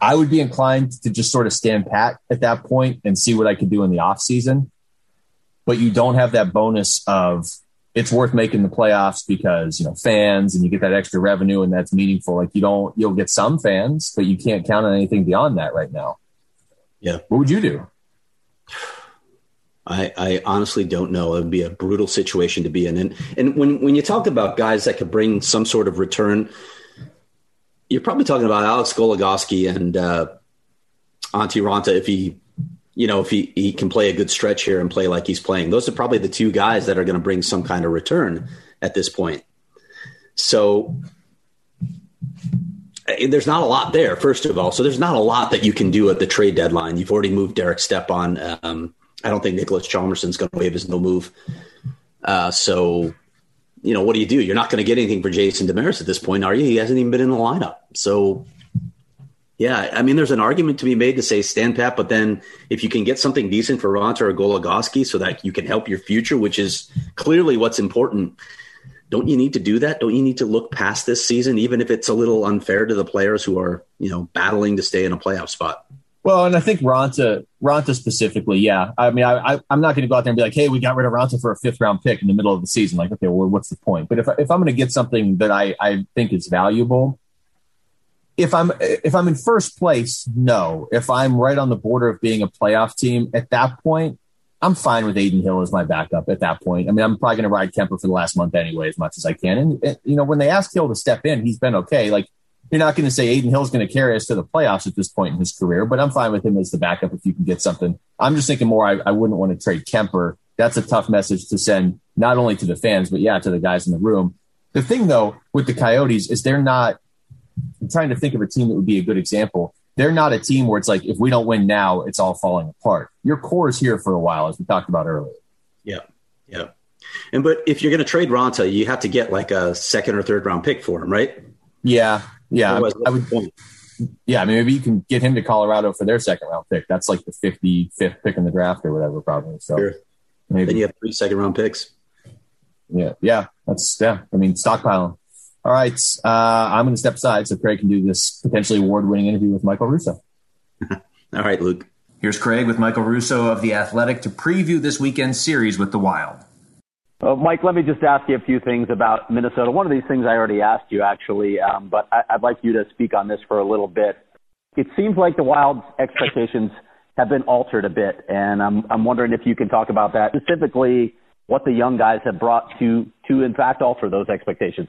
I would be inclined to just sort of stand pat at that point and see what I could do in the off season. But you don't have that bonus of it's worth making the playoffs because you know fans and you get that extra revenue and that's meaningful. Like you don't, you'll get some fans, but you can't count on anything beyond that right now.
Yeah.
What would you do?
I, I, honestly don't know. It would be a brutal situation to be in. And and when when you talk about guys that could bring some sort of return, you're probably talking about Alex Goligoski and uh, Antti Raanta if he, you know, if he he can play a good stretch here and play like he's playing. Those are probably the two guys that are going to bring some kind of return at this point. So eh, there's not a lot there, first of all. So there's not a lot that you can do at the trade deadline. You've already moved Derek Stepan. Um, I don't think Niklas Hjalmarsson's going to waive his no move. Uh, so, you know, what do you do? You're not going to get anything for Jason Demers at this point, are you? He hasn't even been in the lineup. So, yeah, I mean, there's an argument to be made to say stand pat, but then if you can get something decent for Raanta or Goligoski so that you can help your future, which is clearly what's important, don't you need to do that? Don't you need to look past this season, even if it's a little unfair to the players who are, you know, battling to stay in a playoff spot?
Well, and I think Raanta, Raanta specifically, yeah. I mean, I, I, am not going to go out there and be like, hey, we got rid of Raanta for a fifth round pick in the middle of the season. Like, okay, well, what's the point? But if, if I'm going to get something that I, I think is valuable, if I'm if I'm in first place, no. If I'm right on the border of being a playoff team, at that point, I'm fine with Adin Hill as my backup. At that point, I mean, I'm probably going to ride Kuemper for the last month anyway, as much as I can. And, and you know, when they ask Hill to step in, he's been okay. Like you're not going to say Adin Hill's going to carry us to the playoffs at this point in his career, but I'm fine with him as the backup if you can get something. I'm just thinking more. I, I wouldn't want to trade Kuemper. That's a tough message to send not only to the fans, but yeah, to the guys in the room. The thing though with the Coyotes is they're not. I'm trying to think of a team that would be a good example. They're not a team where it's like if we don't win now, it's all falling apart. Your core is here for a while, as we talked about earlier.
Yeah, yeah. And but if you're going to trade Raanta, you have to get like a second or third round pick for him, right?
Yeah, yeah, I, I would. Yeah, I mean, maybe you can get him to Colorado for their second round pick. That's like the 55th pick in the draft or whatever, probably. So sure.
maybe then you have three second round picks.
Yeah, yeah, that's yeah. I mean, stockpiling. All right, uh, I'm going to step aside so Craig can do this potentially award-winning interview with Michael Russo.
All right, Luke.
Here's Craig with Michael Russo of the Athletic to preview this weekend's series with the Wild.
Uh, Mike, let me just ask you a few things about Minnesota. One of these things I already asked you, actually, um, but I, I'd like you to speak on this for a little bit. It seems like the Wild's expectations have been altered a bit, and I'm, I'm wondering if you can talk about that, specifically what the young guys have brought to, to in fact, alter those expectations.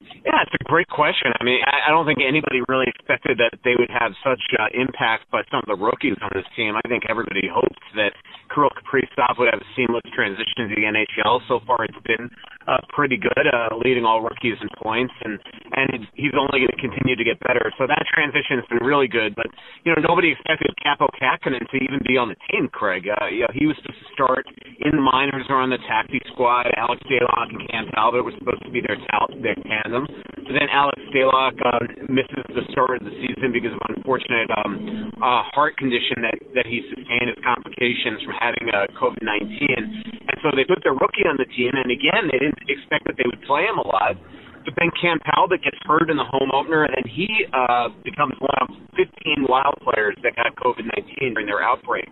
Yeah, it's a great question. I mean, I, I don't think anybody really expected that they would have such uh, impact by some of the rookies on this team. I think everybody hoped that Kirill Kaprizov would have a seamless transition to the NHL. So far, it's been uh, pretty good, uh, leading all rookies in points, and and he's only going to continue to get better. So that transition has been really good. But you know, nobody expected Kaapo Kähkönen to even be on the team. Craig, uh, you know, he was supposed to start in the minors or on the taxi squad. Alex Stalock and Cam Talbot were supposed to be their tal- their tandem. But then Alex Stalock uh, misses the start of the season because of unfortunate um, uh, heart condition that that he sustained as complications from having uh, COVID nineteen. And so they put their rookie on the team, and again, they didn't expect that they would play him a lot. But then Cam Talbot gets hurt in the home opener, and then he uh, becomes one of 15 Wild players that got COVID 19 during their outbreak.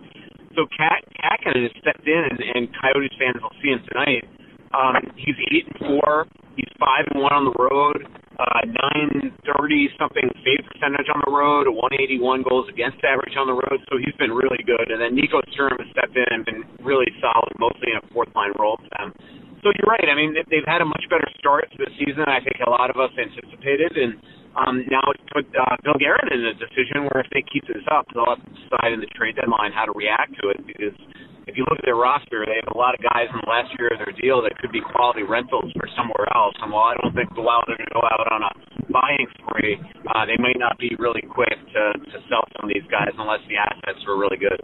So Cat Kähkönen has stepped in, and, and Coyotes fans will see him tonight. Um, he's eight and four. He's five and one on the road. Uh, 930 something save percentage on the road, a 181 goals against average on the road. So he's been really good. And then Nico Sturm has stepped in and been really solid, mostly in a fourth line role for them. So you're right. I mean, they've had a much better start to the season. I think a lot of us anticipated, and um, now it's put uh, Bill Guerin in a decision where if they keep this up, they'll have to decide in the trade deadline how to react to it. Because if you look at their roster, they have a lot of guys in the last year of their deal that could be quality rentals for somewhere else. And while I don't think the Wild are going to go out on a buying spree, uh, they may not be really quick to, to sell some of these guys unless the assets are really good.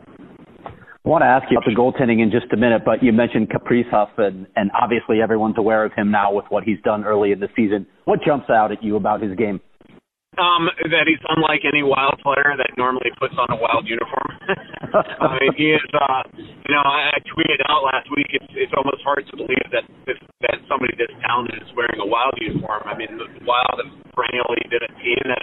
I want to ask you about the goaltending in just a minute, but you mentioned Kaprizov, and, and obviously everyone's aware of him now with what he's done early in the season. What jumps out at you about his game?
Um, that he's unlike any wild player that normally puts on a wild uniform. I mean, he is. Uh, you know, I, I tweeted out last week. It's it's almost hard to believe that this, that somebody this talented is wearing a wild uniform. I mean, the Wild have perennially been a team that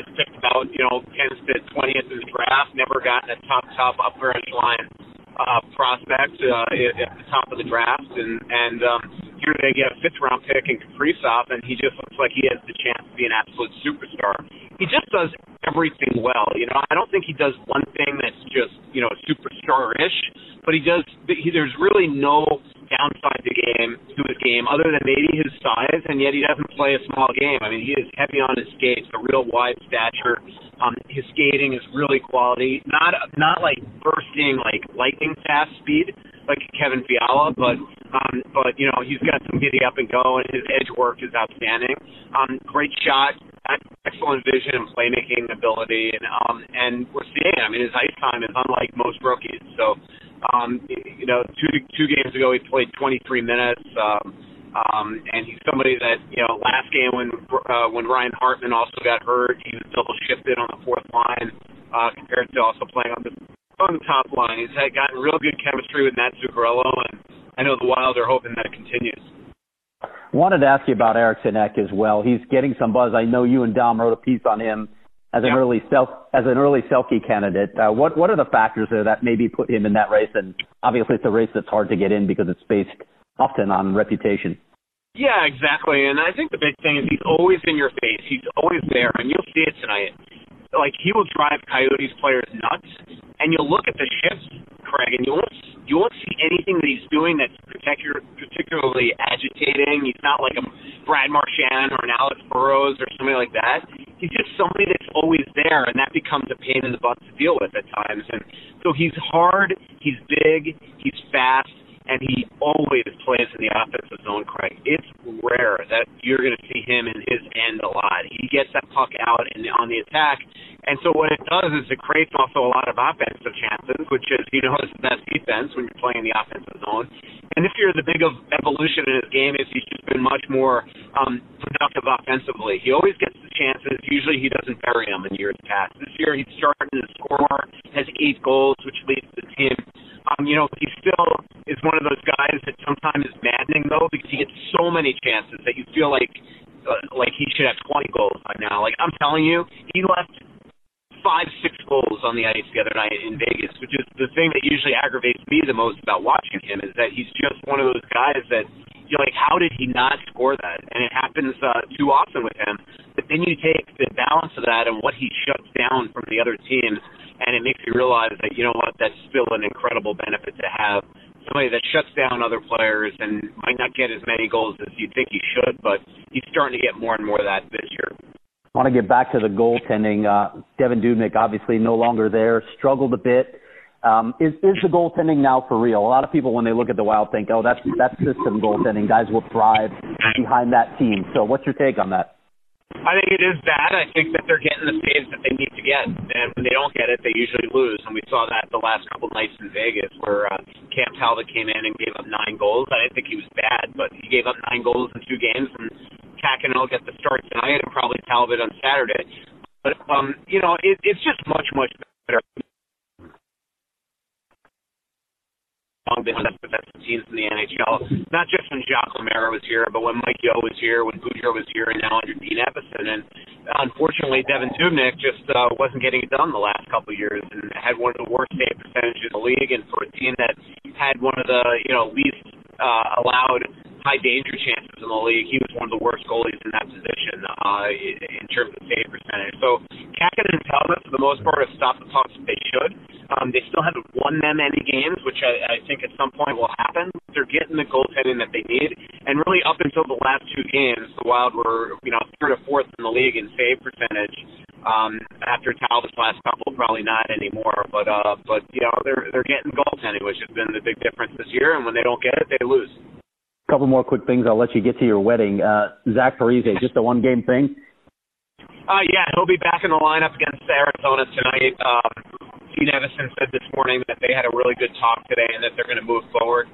has picked about you know 10th to 20th in the draft, never gotten a top top upper echelon uh, prospect uh, at the top of the draft, and and um, here they get a fifth round pick in Kaprizov, and he just looks like he has the chance to be an absolute superstar. He just does everything well. You know, I don't think he does one thing that's just you know superstar-ish, but he does. He, there's really no downside to game to his game other than maybe his size, and yet he doesn't play a small game. I mean, he is heavy on his skates, a real wide stature. Um, his skating is really quality, not not like bursting like lightning fast speed like Kevin Fiala, but um, but you know he's got some giddy up and go, and his edge work is outstanding. Um, great shot, excellent vision and playmaking ability, and um, and we're seeing. I mean, his ice time is unlike most rookies. So um, you know, two two games ago he played 23 minutes. Um, um, and he's somebody that you know last game when uh, when Ryan Hartman also got hurt, he was double shifted on the fourth line uh, compared to also playing on the on the top line. He's had gotten real good chemistry with Matt Zuccarello, and I know the Wild are hoping that it continues.
Wanted to ask you about Eriksson Ek as well. He's getting some buzz. I know you and Dom wrote a piece on him as an early self as an early Selke candidate. Uh, what what are the factors there that maybe put him in that race? And obviously, it's a race that's hard to get in because it's based often on reputation.
Yeah, exactly. And I think the big thing is he's always in your face. He's always there, and you'll see it tonight. Like he will drive Coyotes players nuts, and you'll look at the shifts, Craig, and you won't you won't see anything that he's doing that's particular, particularly agitating. He's not like a Brad Marchand or an Alex Burrows or somebody like that. He's just somebody that's always there, and that becomes a pain in the butt to deal with at times. And so he's hard, he's big, he's fast, and he always plays in the offensive zone, Craig. It's rare that you're going to see him in his end a lot. He gets that puck out and on the attack, and so what it does is it creates also a lot of offensive chances, which is you know is the best defense when you're playing the offensive zone. And this year, the big evolution in his game is he's just been much more um, productive offensively. He always gets the chances. Usually, he doesn't bury them in years past. This year, he's starting to score, has eight goals, which leads the team. Um, you know, he still is one of those guys that sometimes is maddening though because he gets so many chances that you feel like uh, like he should have 20 goals by now. Like I'm telling you, he left five, six goals on the ice the other night in Vegas, which is the thing that usually aggravates me the most about watching him is that he's just one of those guys that you're like, how did he not score that? And it happens uh, too often with him. But then you take the balance of that and what he shuts down from the other teams, and it makes you realize that you know what, that's still an incredible benefit to have somebody that shuts down other players and might not get as many goals as you think he should, but he's starting to get more and more of that this year.
I want to get back to the goaltending. Uh, Devan Dubnyk obviously no longer there, struggled a bit. Um, is is the goaltending now for real? A lot of people when they look at the Wild think, oh, that's that's system goaltending. Guys will thrive behind that team. So, what's your take on that?
I think it is bad. I think that they're getting the saves that they need to get, and when they don't get it, they usually lose. And we saw that the last couple nights in Vegas, where uh, Cam Talbot came in and gave up nine goals. I didn't think he was bad, but he gave up nine goals in two games, and will get the start tonight and probably Talbot on Saturday. But um, you know, it, it's just much much better. The best teams in the NHL, not just when Jacques Lemaire was here, but when Mike Yeo was here, when Boudreau was here, and now under Dean Evason. And unfortunately, Devan Dubnyk just uh, wasn't getting it done the last couple of years, and had one of the worst save percentages in the league. And for a team that had one of the you know least uh, allowed high danger chances in the league. He was one of the worst goalies in that position uh, in terms of save percentage. So Kahkonen and Talbot, for the most part, have stopped the pucks they should. Um, they still haven't won them any games, which I, I think at some point will happen. They're getting the goaltending that they need, and really up until the last two games, the Wild were you know third or fourth in the league in save percentage. Um, after Talbot's last couple, probably not anymore. But uh, but you know they're they're getting goaltending, which has been the big difference this year. And when they don't get it, they lose
couple more quick things. I'll let you get to your wedding. Uh, Zach Parise, just a one game thing.
Uh, yeah, he'll be back in the lineup against Arizona tonight. Um, Dean Evason said this morning that they had a really good talk today and that they're going to move forward.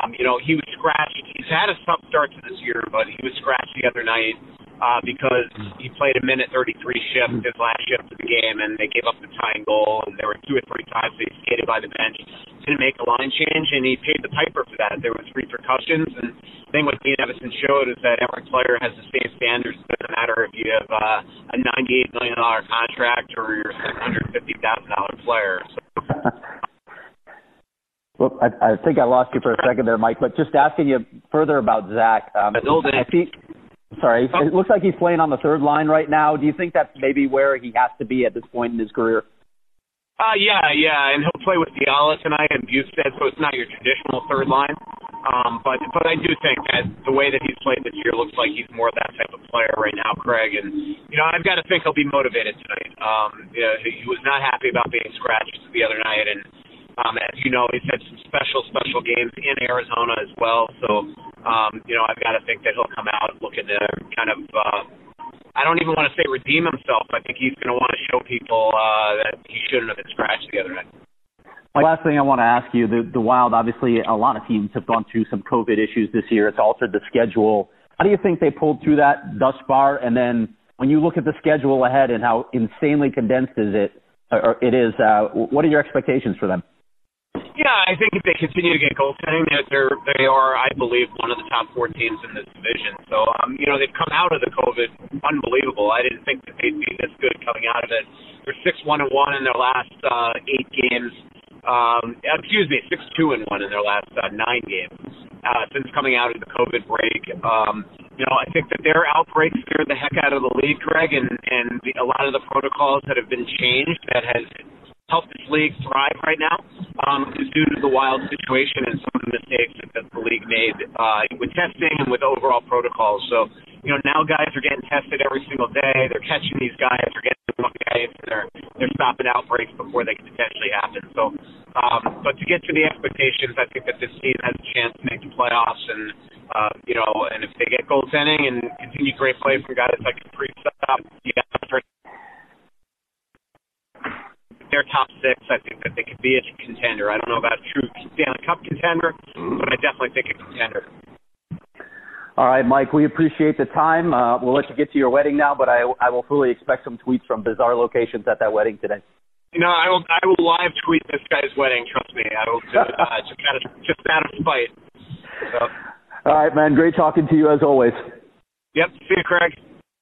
Um, you know, he was scratched. He's had a tough start to this year, but he was scratched the other night uh, because he played a minute 33 shift his last shift of the game, and they gave up the tying goal, and there were two or three times they skated by the bench, didn't make a line change, and he paid the piper for that. There was repercussions, and the thing what Dean Evason showed is that every player has the same standards. It doesn't matter if you have uh, a $98 million contract or you're a $750,000 player. So.
Well, I, I think I lost you for a second there, Mike. But just asking you further about Zach. Um, I think Sorry, it looks like he's playing on the third line right now. Do you think that's maybe where he has to be at this point in his career?
Uh, yeah, yeah, and he'll play with Fiala tonight and Bjugstad, so it's not your traditional third line. Um, but but I do think that the way that he's played this year looks like he's more of that type of player right now, Craig. And you know, I've got to think he'll be motivated tonight. Um, you know, he was not happy about being scratched the other night, and um, as you know, he's had some special special games in Arizona as well. So um, you know, I've got to think that he'll come out looking to kind of, uh, I don't even want to say redeem himself. I think he's going to want to show people uh, that he shouldn't have been scratched the other night.
Last thing I want to ask you, the, the Wild, obviously a lot of teams have gone through some COVID issues this year. It's altered the schedule. How do you think they pulled through that thus far? And then when you look at the schedule ahead and how insanely condensed is it, or it is, uh, what are your expectations for them?
Yeah, I think if they continue to get goaltending, they're, they're I believe, one of the top four teams in this division. So, um, you know, they've come out of the COVID unbelievable. I didn't think that they'd be this good coming out of it. They're six one and one in their last uh, eight games. Um, excuse me, six two and one in their last uh, nine games uh, since coming out of the COVID break. Um, you know, I think that their outbreak scared the heck out of the league, Craig, and and the, a lot of the protocols that have been changed that has help this league thrive right now um, is due to the wild situation and some of the mistakes that the league made uh, with testing and with overall protocols. So, you know, now guys are getting tested every single day. They're catching these guys. They're getting them guys. They're they're stopping outbreaks before they can potentially happen. So, um, but to get to the expectations, I think that this team has a chance to make the playoffs. And uh, you know, and if they get goaltending and continue great play from guys like Kaprizov, you got their top six, I think that they could be a contender. I don't know about a true Stanley Cup contender, but I definitely think a contender.
All right, Mike, we appreciate the time. Uh, we'll let you get to your wedding now, but I, I will fully expect some tweets from bizarre locations at that wedding today.
You know, I will I will live tweet this guy's wedding. Trust me, I will do it uh, just out of just out of spite. So.
All right, man. Great talking to you as always.
Yep. See you, Craig.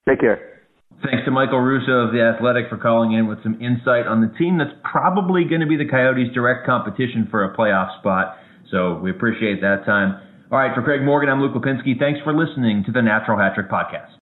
Take care.
Thanks to Michael Russo of The Athletic for calling in with some insight on the team that's probably going to be the Coyotes' direct competition for a playoff spot. So we appreciate that time. All right, for Craig Morgan, I'm Luke Lapinski. Thanks for listening to the Natural Hat Trick Podcast.